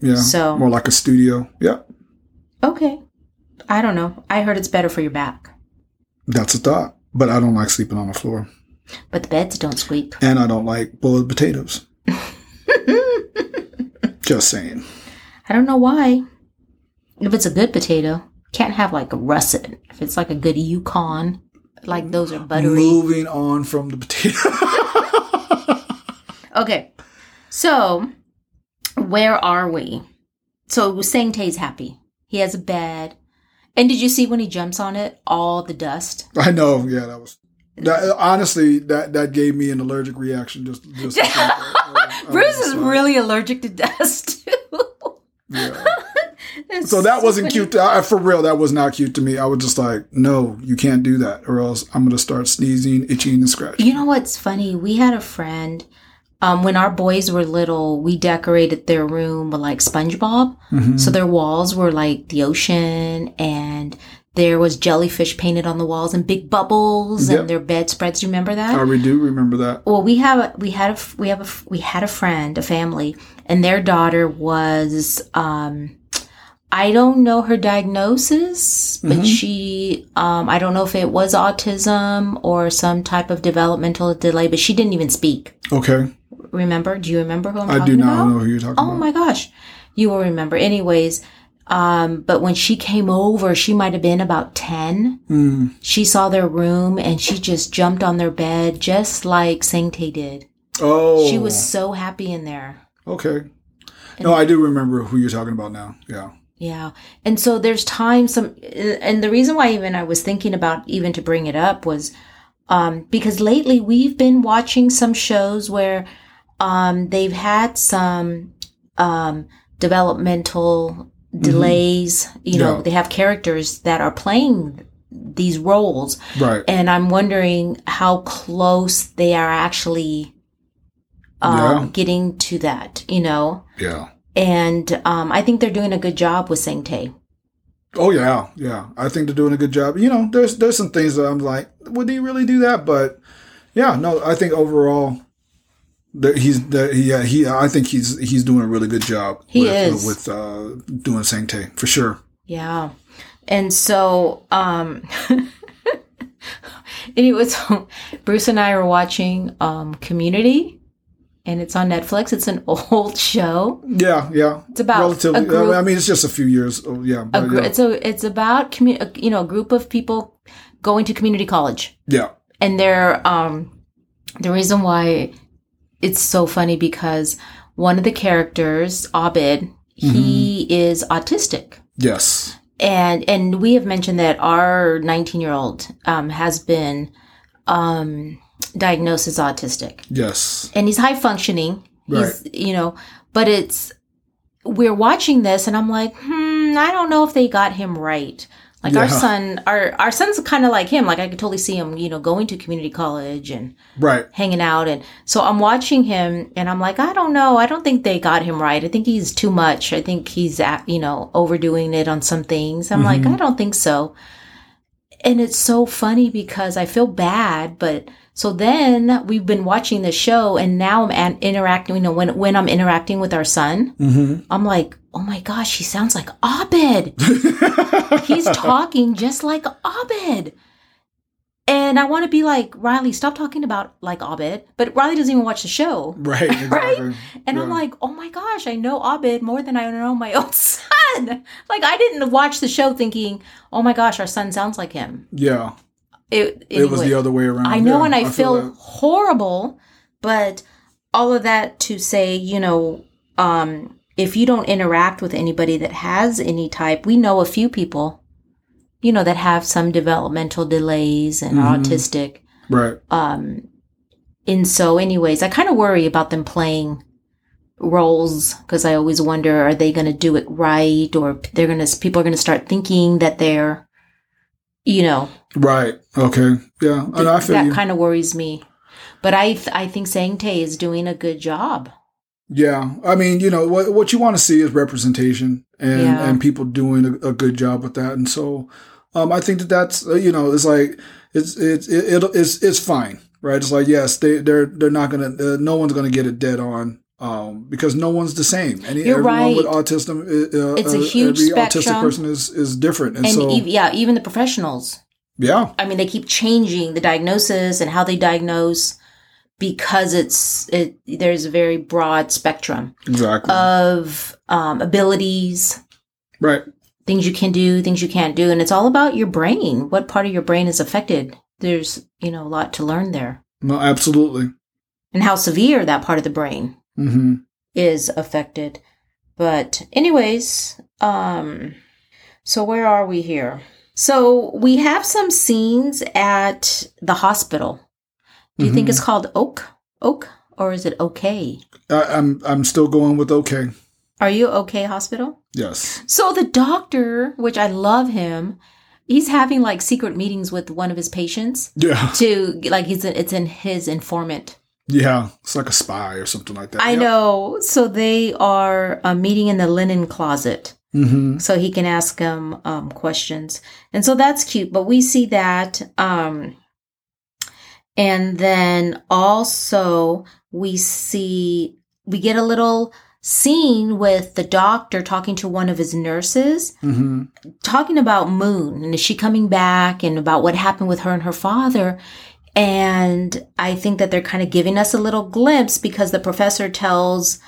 Yeah. So- more like a studio. Yeah, Okay. I don't know. I heard it's better for your back. that's a thought. But I don't like sleeping on the floor, But the beds don't squeak. and I don't like boiled potatoes. Just saying. I don't know why. If it's a good potato, can't have like a russet. If it's like a good Yukon, like those are buttery. Moving on from the potato. Okay. So, where are we? So, Sang Tae's happy. He has a bed. And did you see when he jumps on it, all the dust? I know. Yeah, that was. That, honestly, that that gave me an allergic reaction. Just, just. to think of it. I- I Bruce is really allergic to dust, too. Yeah. So that wasn't funny. cute. I, for real, that was not cute to me. I was just like, no, you can't do that, or else I'm gonna start sneezing, itching, and scratching. You know what's funny? We had a friend. Um, when our boys were little, we decorated their room with like SpongeBob. Mm-hmm. So their walls were like the ocean, and there was jellyfish painted on the walls and big bubbles, Yep. and their bedspreads. Do you remember that? I do remember that. well, we have a, we had a we have a we had a friend, a family, and their daughter was um I don't know her diagnosis, but Mm-hmm. she um I don't know if it was autism or some type of developmental delay, but she didn't even speak. Okay, Remember? Do you remember who I'm I do not about? know who you're talking Oh about. my gosh. You will remember. Anyways, um, but when she came over, she might have been about 10. Mm. She saw their room and she just jumped on their bed just like Sangtae did. Oh, She was so happy in there. Okay. No, I do remember who you're talking about now. Yeah. Yeah. And so there's time some and the reason why even I was thinking about even to bring it up was um because lately we've been watching some shows where um they've had some um developmental delays, you know, Yeah. they have characters that are playing these roles Right. and I'm wondering how close they are actually um Yeah. getting to that, you know. Yeah. And um, I think they're doing a good job with Sangtae. Oh yeah, yeah. I think they're doing a good job. You know, there's there's some things that I'm like, would he really do that? But yeah, no, I think overall that he's that yeah he I think he's he's doing a really good job. He with, is. with uh, doing Sangtae for sure. Yeah. And so, um, anyway, so Bruce and I are watching um, Community, and it's on Netflix. It's an old show. Yeah, yeah. It's about relatively. a group- I mean, it's just a few years. Oh, yeah, A but gr- yeah. It's a, it's about commu- a, you know a group of people going to community college, yeah. and they're um, the reason why it's so funny because one of the characters, Abed, he is autistic. Yes. and and we have mentioned that our 19 year old um, has been um, diagnosed as autistic. Yes. and he's high functioning. He's Right. you know but it's we're watching this and i'm like hmm i don't know if they got him right. Like our son our our son's kind of like him. Like i could totally see him you know going to community college and Right. hanging out. And so i'm watching him and i'm like i don't know. I don't think they got him right. I think he's too much. I think he's at, you know overdoing it on some things. I'm like i don't think so. And it's so funny because I feel bad, but so then we've been watching the show and now I'm an- interacting, you know, when, when I'm interacting with our son, Mm-hmm. I'm like, oh my gosh, he sounds like Abed. He's talking just like Abed. And I want to be like, Riley, stop talking about like Abed. But Riley doesn't even watch the show. Right. Exactly. And I'm like, oh my gosh, I know Abed more than I know my own son. Like I didn't watch the show thinking, oh my gosh, our son sounds like him. Yeah. It, It was the other way around. I know Yeah, and I, feel, that. horrible, but all of that to say, you know, um, if you don't interact with anybody that has any type, we know a few people, you know, that have some developmental delays and Mhm. autistic. Right. Um, and so, anyways, I kind of worry about them playing roles because I always wonder, are they going to do it right, or they're going to people are going to start thinking that they're, you know, Right. Okay. Yeah. And I feel that kind of worries me. But I th- I think Sang Tae is doing a good job. Yeah, I mean, you know, what what you want to see is representation and Yeah. and people doing a, a good job with that, and so um, I think that that's uh, you know, it's like it's it's it, it, it's it's fine, right? It's like yes, they they're they're not gonna uh, no one's gonna get it dead on. Um, because no one's the same, and You're everyone with right. autism, uh, It's a uh, huge every autistic person is is different, and, And so yeah, even the professionals. yeah, I mean, they keep changing the diagnosis and how they diagnose because it's it. There's a very broad spectrum exactly, of um, abilities, right, things you can do, things you can't do, and it's all about your brain. What part of your brain is affected? There's you know a lot to learn there, no, absolutely, and how severe that part of the brain hmm is affected. But anyways, um so where are we here? So we have some scenes at the hospital. Do you think Mhm. it's called Oak? Oak or is it okay? I, I'm I'm still going with okay, Are you okay hospital? yes, So the doctor, which I love him, he's having like secret meetings with one of his patients yeah, to like he's it's in his informant. Yeah, it's like a spy or something like that. I know. So they are uh, meeting in the linen closet. hmm so he can ask him um, questions and so that's cute but we see that um, and then also we see we get a little scene with the doctor talking to one of his nurses hmm talking about moon and is she coming back and about what happened with her and her father and i think that they're kind of giving us a little glimpse because the professor tells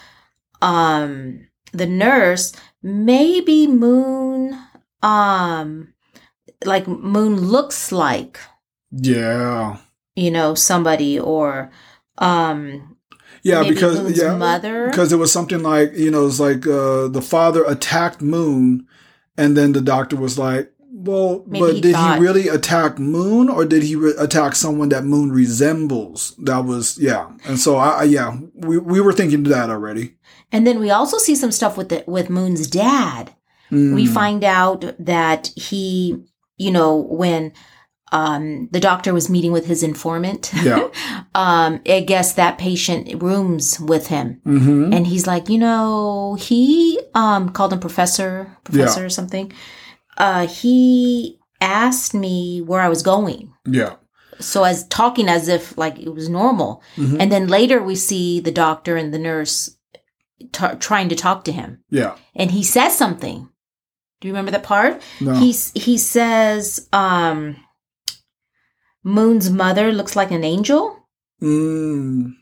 um the nurse maybe moon um like moon looks like Yeah. you know somebody or um Yeah, maybe because Moon's yeah, mother because it was something like you know, it's like uh, the father attacked Moon, and then the doctor was like, "Well, Maybe but he did thought- he really attack Moon, or did he re- attack someone that Moon resembles?" That was yeah, and so I, I yeah, we we were thinking that already. and then we also see some stuff with the with moon's dad we Mm, find out that he you know when um the doctor was meeting with his informant Yeah. um i guess that patient rooms with him mhm. and he's like you know he um called him professor professor or something uh he asked me where i was going yeah, so as talking as if like it was normal Mhm. and then later we see the doctor and the nurse t- trying to talk to him yeah. and he says something do you remember that part No. he he says um moon's mother looks like an angel Mm,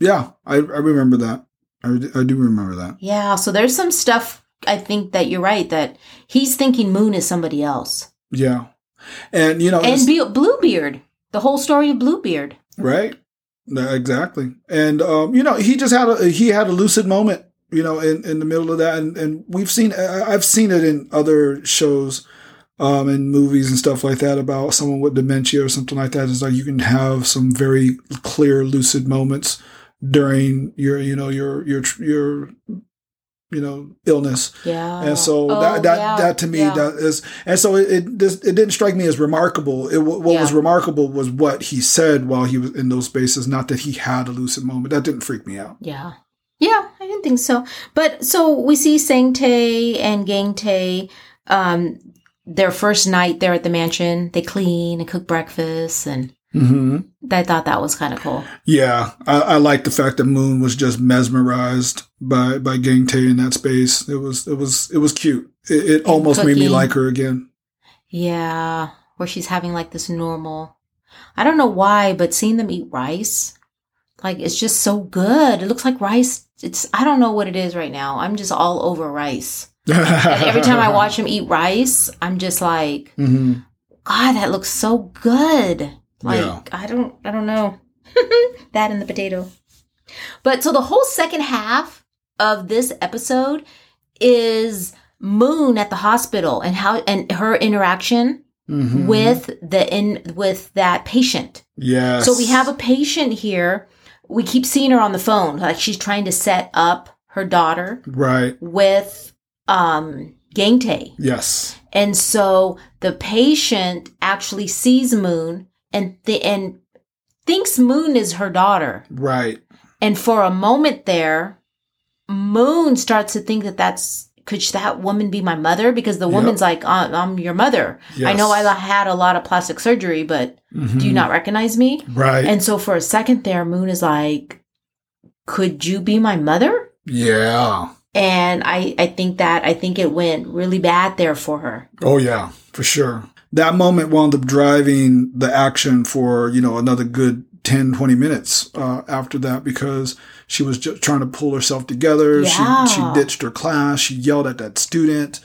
yeah, I I remember that. I, I do remember that. yeah so there's some stuff i think that you're right that he's thinking moon is somebody else Yeah, and you know, and Be- bluebeard the whole story of bluebeard Right. Exactly. And um, you know, he just had a he had a lucid moment, you know, in, in the middle of that, and and we've seen I've seen it in other shows, um, and movies and stuff like that about someone with dementia or something like that. It's like you can have some very clear lucid moments during your you know your your your you know illness yeah and so Oh, that that, yeah, that to me yeah. that is and so it it, just, it didn't strike me as remarkable it what was remarkable was what he said while he was in those spaces not that he had a lucid moment that didn't freak me out Yeah. Yeah, I didn't think so. But so we see Sang Tae and Gang Tae. Um, their first night there at the mansion, they clean and cook breakfast, and hmm I thought that was kind of cool. Yeah, I, I like the fact that Moon was just mesmerized by by Gang Tae in that space. It was it was it was cute. It, it almost made me like her again. Yeah, where she's having like this normal. I don't know why, but seeing them eat rice, like it's just so good. It looks like rice. It's I don't know what it is right now. I'm just all over rice. Every time I watch them eat rice, I'm just like, hmm God, that looks so good. Like Yeah. I don't I don't know. that and the potato. But so the whole second half of this episode is Moon at the hospital and how and her interaction hmm with the in with that patient. yes. So we have a patient here. We keep seeing her on the phone like she's trying to set up her daughter right. with um Gangtae. Yes. And so the patient actually sees Moon and the and thinks Moon is her daughter. Right. And for a moment there, Moon starts to think that that's could that woman be my mother? Because the Yep. woman's like, uh, I'm your mother. I know I had a lot of plastic surgery, but do you Mhm. not recognize me? Right. And so for a second there, Moon is like, could you be my mother? yeah. And I, I think that, I think it went really bad there for her. Oh yeah, for sure. That moment wound up driving the action for, you know, another good 10, 20 minutes uh, after that because she was just trying to pull herself together. Yeah. She, she ditched her class. She yelled at that student.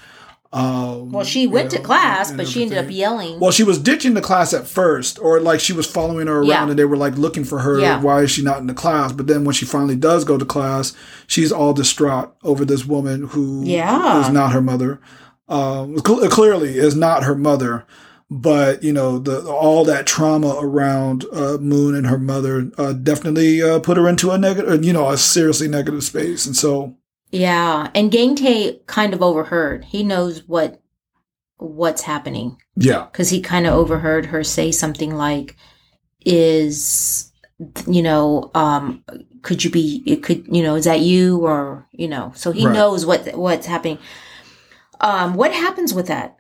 Um, Well, she went you to class, but she ended up yelling. Well, she was ditching the class at first, or like she was following her around Yeah. and they were like looking for her. Yeah. Why is she not in the class? But then when she finally does go to class, she's all distraught over this woman who Yeah. is not her mother. Um, cl- clearly is not her mother. But you know the all that trauma around uh, Moon and her mother uh, definitely uh, put her into a negative, you know, a seriously negative space. And so, Yeah, and Gangtae kind of overheard. He knows what what's happening yeah, because he kind of overheard her say something like, "Is you know, um, could you be? It could you know, is that you or you know?" So he Right. knows what what's happening. Um, what happens with that?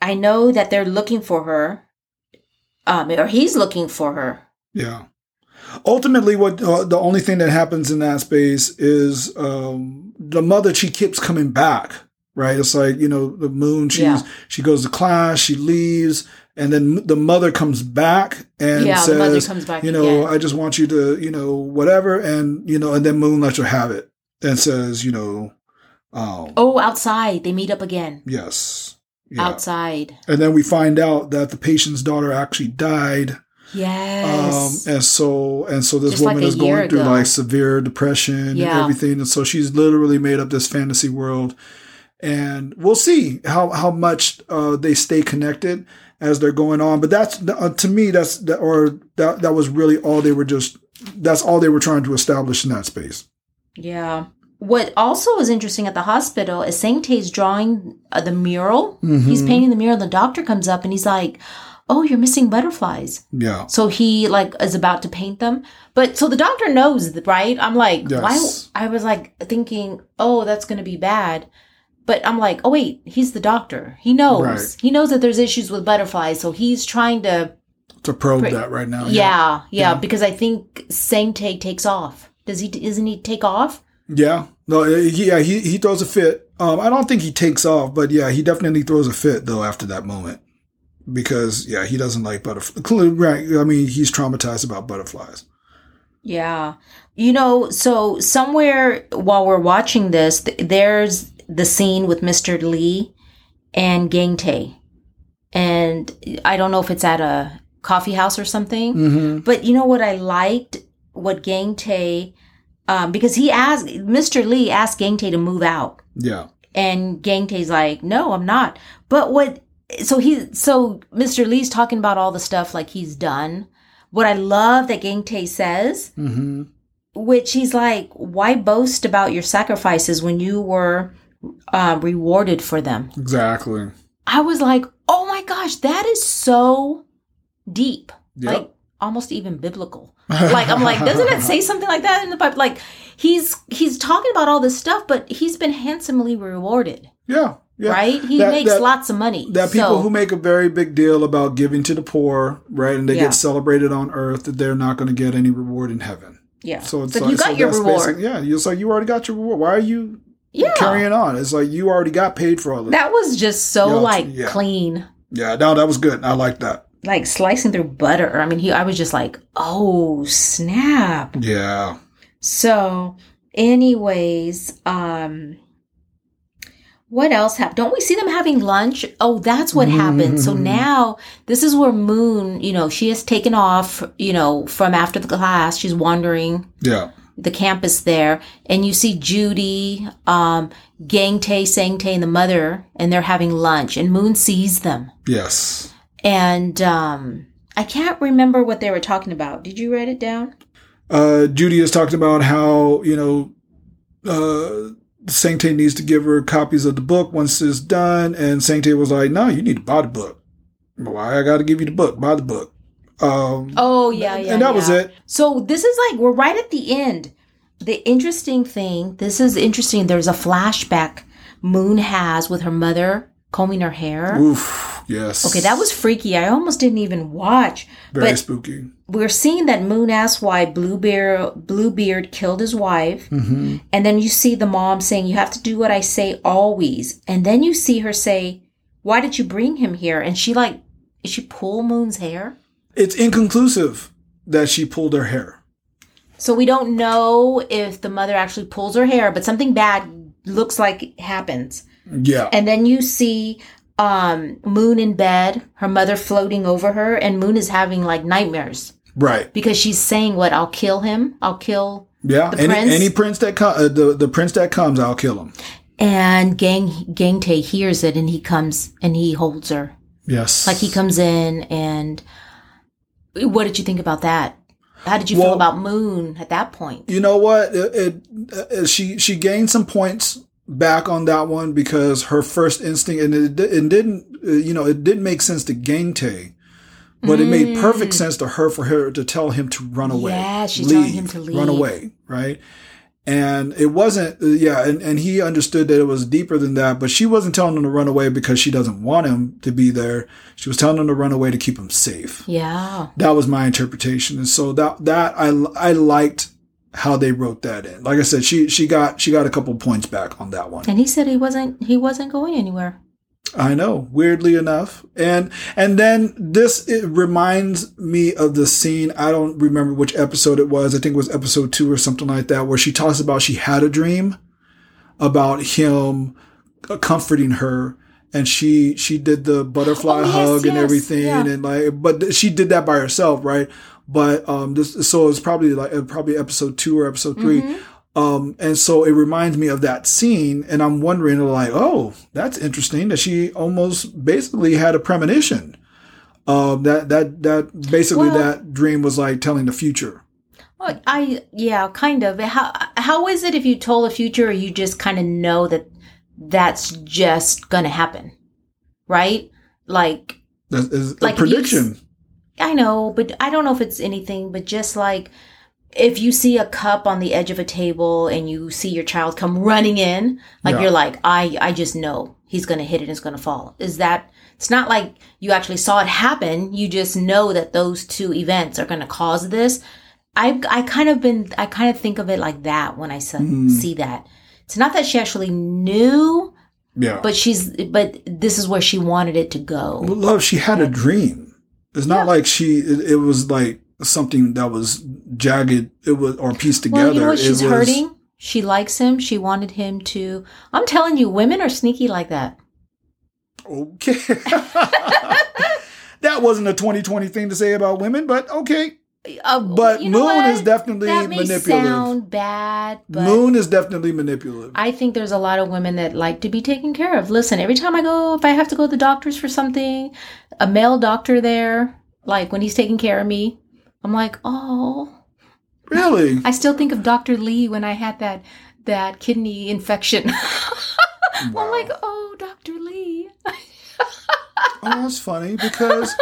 I know that they're looking for her, um, or he's looking for her. Yeah. Ultimately, what uh, the only thing that happens in that space is um, the mother. She keeps coming back, right? It's like you know the moon. She's Yeah. she goes to class, she leaves, and then the mother comes back and yeah, says, back. you know, again. I just want you to, you know, whatever, and you know, and then Moon lets her have it and says, you know, um, oh, outside they meet up again. yes, yeah. Outside, and then we find out that the patient's daughter actually died. yes. Um, and so and so this Just woman a is going through like severe depression and Yeah. everything, and so she's literally made up this fantasy world. And we'll see how how much uh, they stay connected as they're going on. But that's uh, to me that's that, or that that was really all they were just that's all they were trying to establish in that space. Yeah. What also is interesting at the hospital is Sangtae's drawing uh, the mural. He's Mhm. painting the mural. And the doctor comes up and he's like, "Oh, you're missing butterflies." Yeah. So he like is about to paint them. But so the doctor knows, right? I'm like, Yes. why? I was like thinking, oh, that's going to be bad. But I'm like, oh wait, he's the doctor. He knows. Right. He knows that there's issues with butterflies. So he's trying to, To probe Right. that right now. yeah, yeah, Yeah. because I think Sangtae takes off. Does he? Isn't he take off? Yeah. No, he, yeah, he, he throws a fit. Um, I don't think he takes off, but yeah, he definitely throws a fit though after that moment. Because yeah, he doesn't like butterflies. Right. I mean, he's traumatized about butterflies. Yeah. You know, so somewhere while we're watching this, th- there's the scene with Mr. Lee and Gangtae. And I don't know if it's at a coffee house or something, Mm-hmm. but you know what I liked? What Gangtae, um, because he asked, Mr. Lee asked Gangtae to move out. Yeah. And Gangtae's like, no, I'm not. But what, so he, so Mr. Lee's talking about all the stuff like he's done. What I love that Gangtae says Mm-hmm. which he's like, why boast about your sacrifices when you were um, rewarded for them? Exactly. I was like, oh my gosh, that is so deep, Yep. like almost even biblical. Like I'm like, doesn't it say something like that in the Bible? Like he's he's talking about all this stuff, but he's been handsomely rewarded. Yeah. Yeah. right? He That- makes that- lots of money. That people So- who make a very big deal about giving to the poor, right, and they Yeah. get celebrated on earth, that they're not going to get any reward in heaven. yeah. So it's So like, you got so your reward. basic- Yeah, it's like you already got your reward. Why are you Yeah. carrying on? It's like you already got paid for all of that. That was just so Yeah, like yeah. clean. Yeah, no, that was good. I like that. Like slicing through butter. I mean, he I was just like, "Oh, snap." Yeah. So, anyways, um what else happened? Don't we see them having lunch? Oh, that's what happened. So Mm-hmm. now this is where Moon, you know, she has taken off, you know, from after the class. She's wandering Yeah. the campus there, and you see Judy, um, Gang Tae, Sang Tae, and the mother, and they're having lunch, and Moon sees them. Yes. And um, I can't remember what they were talking about. Did you write it down? Uh, Judy is talking about how, you know, uh, Sangtae needs to give her copies of the book once it's done. And Sangtae was like, no, you need to buy the book. Why I got to give you the book? Buy the book. Um, Oh yeah, yeah. and that was it. So this is like we're right at the end. The interesting thing, this is interesting. There's a flashback Moon has with her mother combing her hair. Oof. Yes. Okay, that was freaky. I almost didn't even watch. very but spooky. we're seeing that Moon asks why Bluebeard Bluebeard killed his wife, hmm and then you see the mom saying, "You have to do what I say always," and then you see her say, "Why did you bring him here?" And she like, did she pull Moon's hair? It's inconclusive that she pulled her hair. So we don't know if the mother actually pulls her hair, but something bad looks like happens. Yeah. And then you see um Moon in bed, her mother floating over her, and Moon is having like nightmares right. because she's saying what I'll kill him. I'll kill Yeah. The any prince? any prince that uh, the the prince that comes, I'll kill him. and Gang Gang Tae hears it and he comes and he holds her. Yes. Like he comes in and what did you think about that? How did you Well- feel about Moon at that point? You know what? It, it, uh, she she gained some points back on that one because her first instinct and it, it didn't you know it didn't make sense to Gang Tae, but it made perfect mm. sense to her for her to tell him to run away. Yeah, she's telling him to run away, right? And it wasn't, yeah, and, and he understood that it was deeper than that, but she wasn't telling him to run away because she doesn't want him to be there. She was telling him to run away to keep him safe Yeah. that was my interpretation and so that that i i liked how they wrote that in. Like i said she she got she got a couple points back on that one. And he said he wasn't he wasn't going anywhere. i know weirdly enough. And and then this it reminds me of the scene i don't remember which episode it was i think it was episode two or something like that where she talks about she had a dream about him comforting her and she she did the butterfly Oh, yes, hug and yes, everything yeah. and like but she did that by herself right but um this so it's probably like uh, probably episode two or episode 3 Mm-hmm. um and so it reminds me of that scene and i'm wondering like oh that's interesting that she almost basically had a premonition um that that that basically Well- that dream was like telling the future Well, I yeah, kind of. How how is it if you told a future or you just kind of know that that's just gonna happen, right? Like that is Like a you- prediction I know, but I don't know if it's anything, but just like if you see a cup on the edge of a table and you see your child come running in, like Yeah. you're like, I, I just know he's going to hit it and it's going to fall. Is that, it's not like you actually saw it happen. You just know that those two events are going to cause this. I, I kind of been, I kind of think of it like that when I se- Mm. see that. It's not that she actually knew, yeah but she's, but this is where she wanted it to go. Well, love, she had a dream. It's not like she. It, it was like something that was jagged. It was or pieced together. Well, you know what? She's was- hurting. She likes him. She wanted him to. I'm telling you, women are sneaky like that. Okay. that wasn't a 2020 thing to say about women, but okay. Uh, But you know Moon what? is definitely that may manipulative. sound bad, but Moon is definitely manipulative. I think there's a lot of women that like to be taken care of. Listen, every time I go, if I have to go to the doctors for something, a male doctor there, like when he's taking care of me, I'm like, oh. really? I still think of Dr. Lee when I had that that kidney infection. I'm like, oh, Dr. Lee. Oh, that's funny because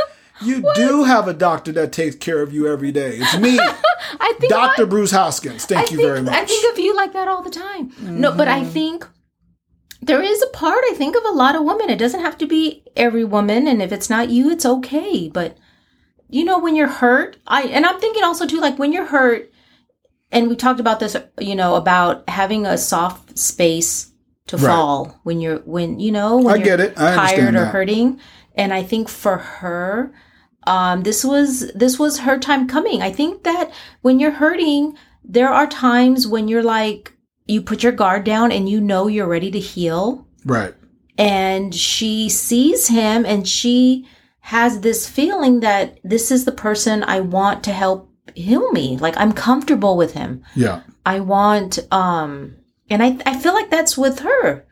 you do have a doctor that takes care of you every day. It's me, I think Dr. Bruce Hoskins. Thank I you think, very much. Mm-hmm. I think of you like that all the time. No, but I think there is a part I think of a lot of women. It doesn't have to be every woman, and if it's not you, it's okay. But you know, when you're hurt, I and I'm thinking also too, like when you're hurt, and we talked about this, you know, about having a soft space to Right. fall when you're when you know when I you're get it. I tired or that. hurting. And I think for her, um, this was this was her time coming. I think that when you're hurting, there are times when you're like you put your guard down and you know you're ready to heal. Right. And she sees him and she has this feeling that this is the person I want to help heal me. Like I'm comfortable with him. Yeah. I want um and I I feel like that's with her.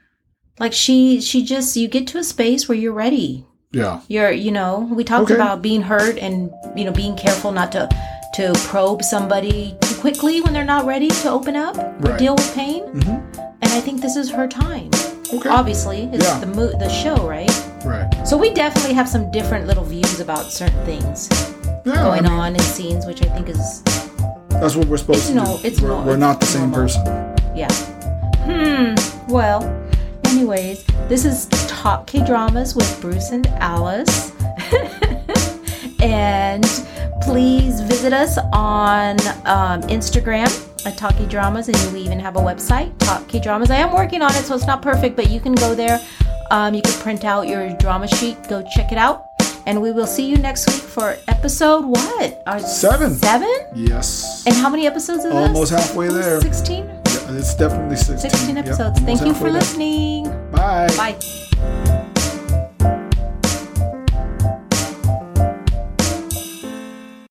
Like she she just you get to a space where you're ready. Yeah. You're you know, we talked Okay. about being hurt and you know being careful not to to probe somebody too quickly when they're not ready to open up or deal with pain. Mhm. And I think this is her time. Okay. Obviously, it's Yeah. the mo- the show, right? Right. So we definitely have some different little views about certain things Yeah. going I mean, on in scenes, which I think is That's what we're supposed to no- do. it's we're, no- we're not the same normal. person. Yeah. Hmm. Well, anyways, this is Talk K Dramas with Bruce and Alice. and please visit us on um, Instagram at Talk K Dramas, and we even have a website, Talk K Dramas. I am working on it, so it's not perfect, but you can go there. Um, you can print out your drama sheet, go check it out. And we will see you next week for episode what? Our Seven. Seven? Yes. And how many episodes is Almost this? halfway there. 16? It's definitely 16. 16 episodes. almost Thank you for listening. Bye. Bye.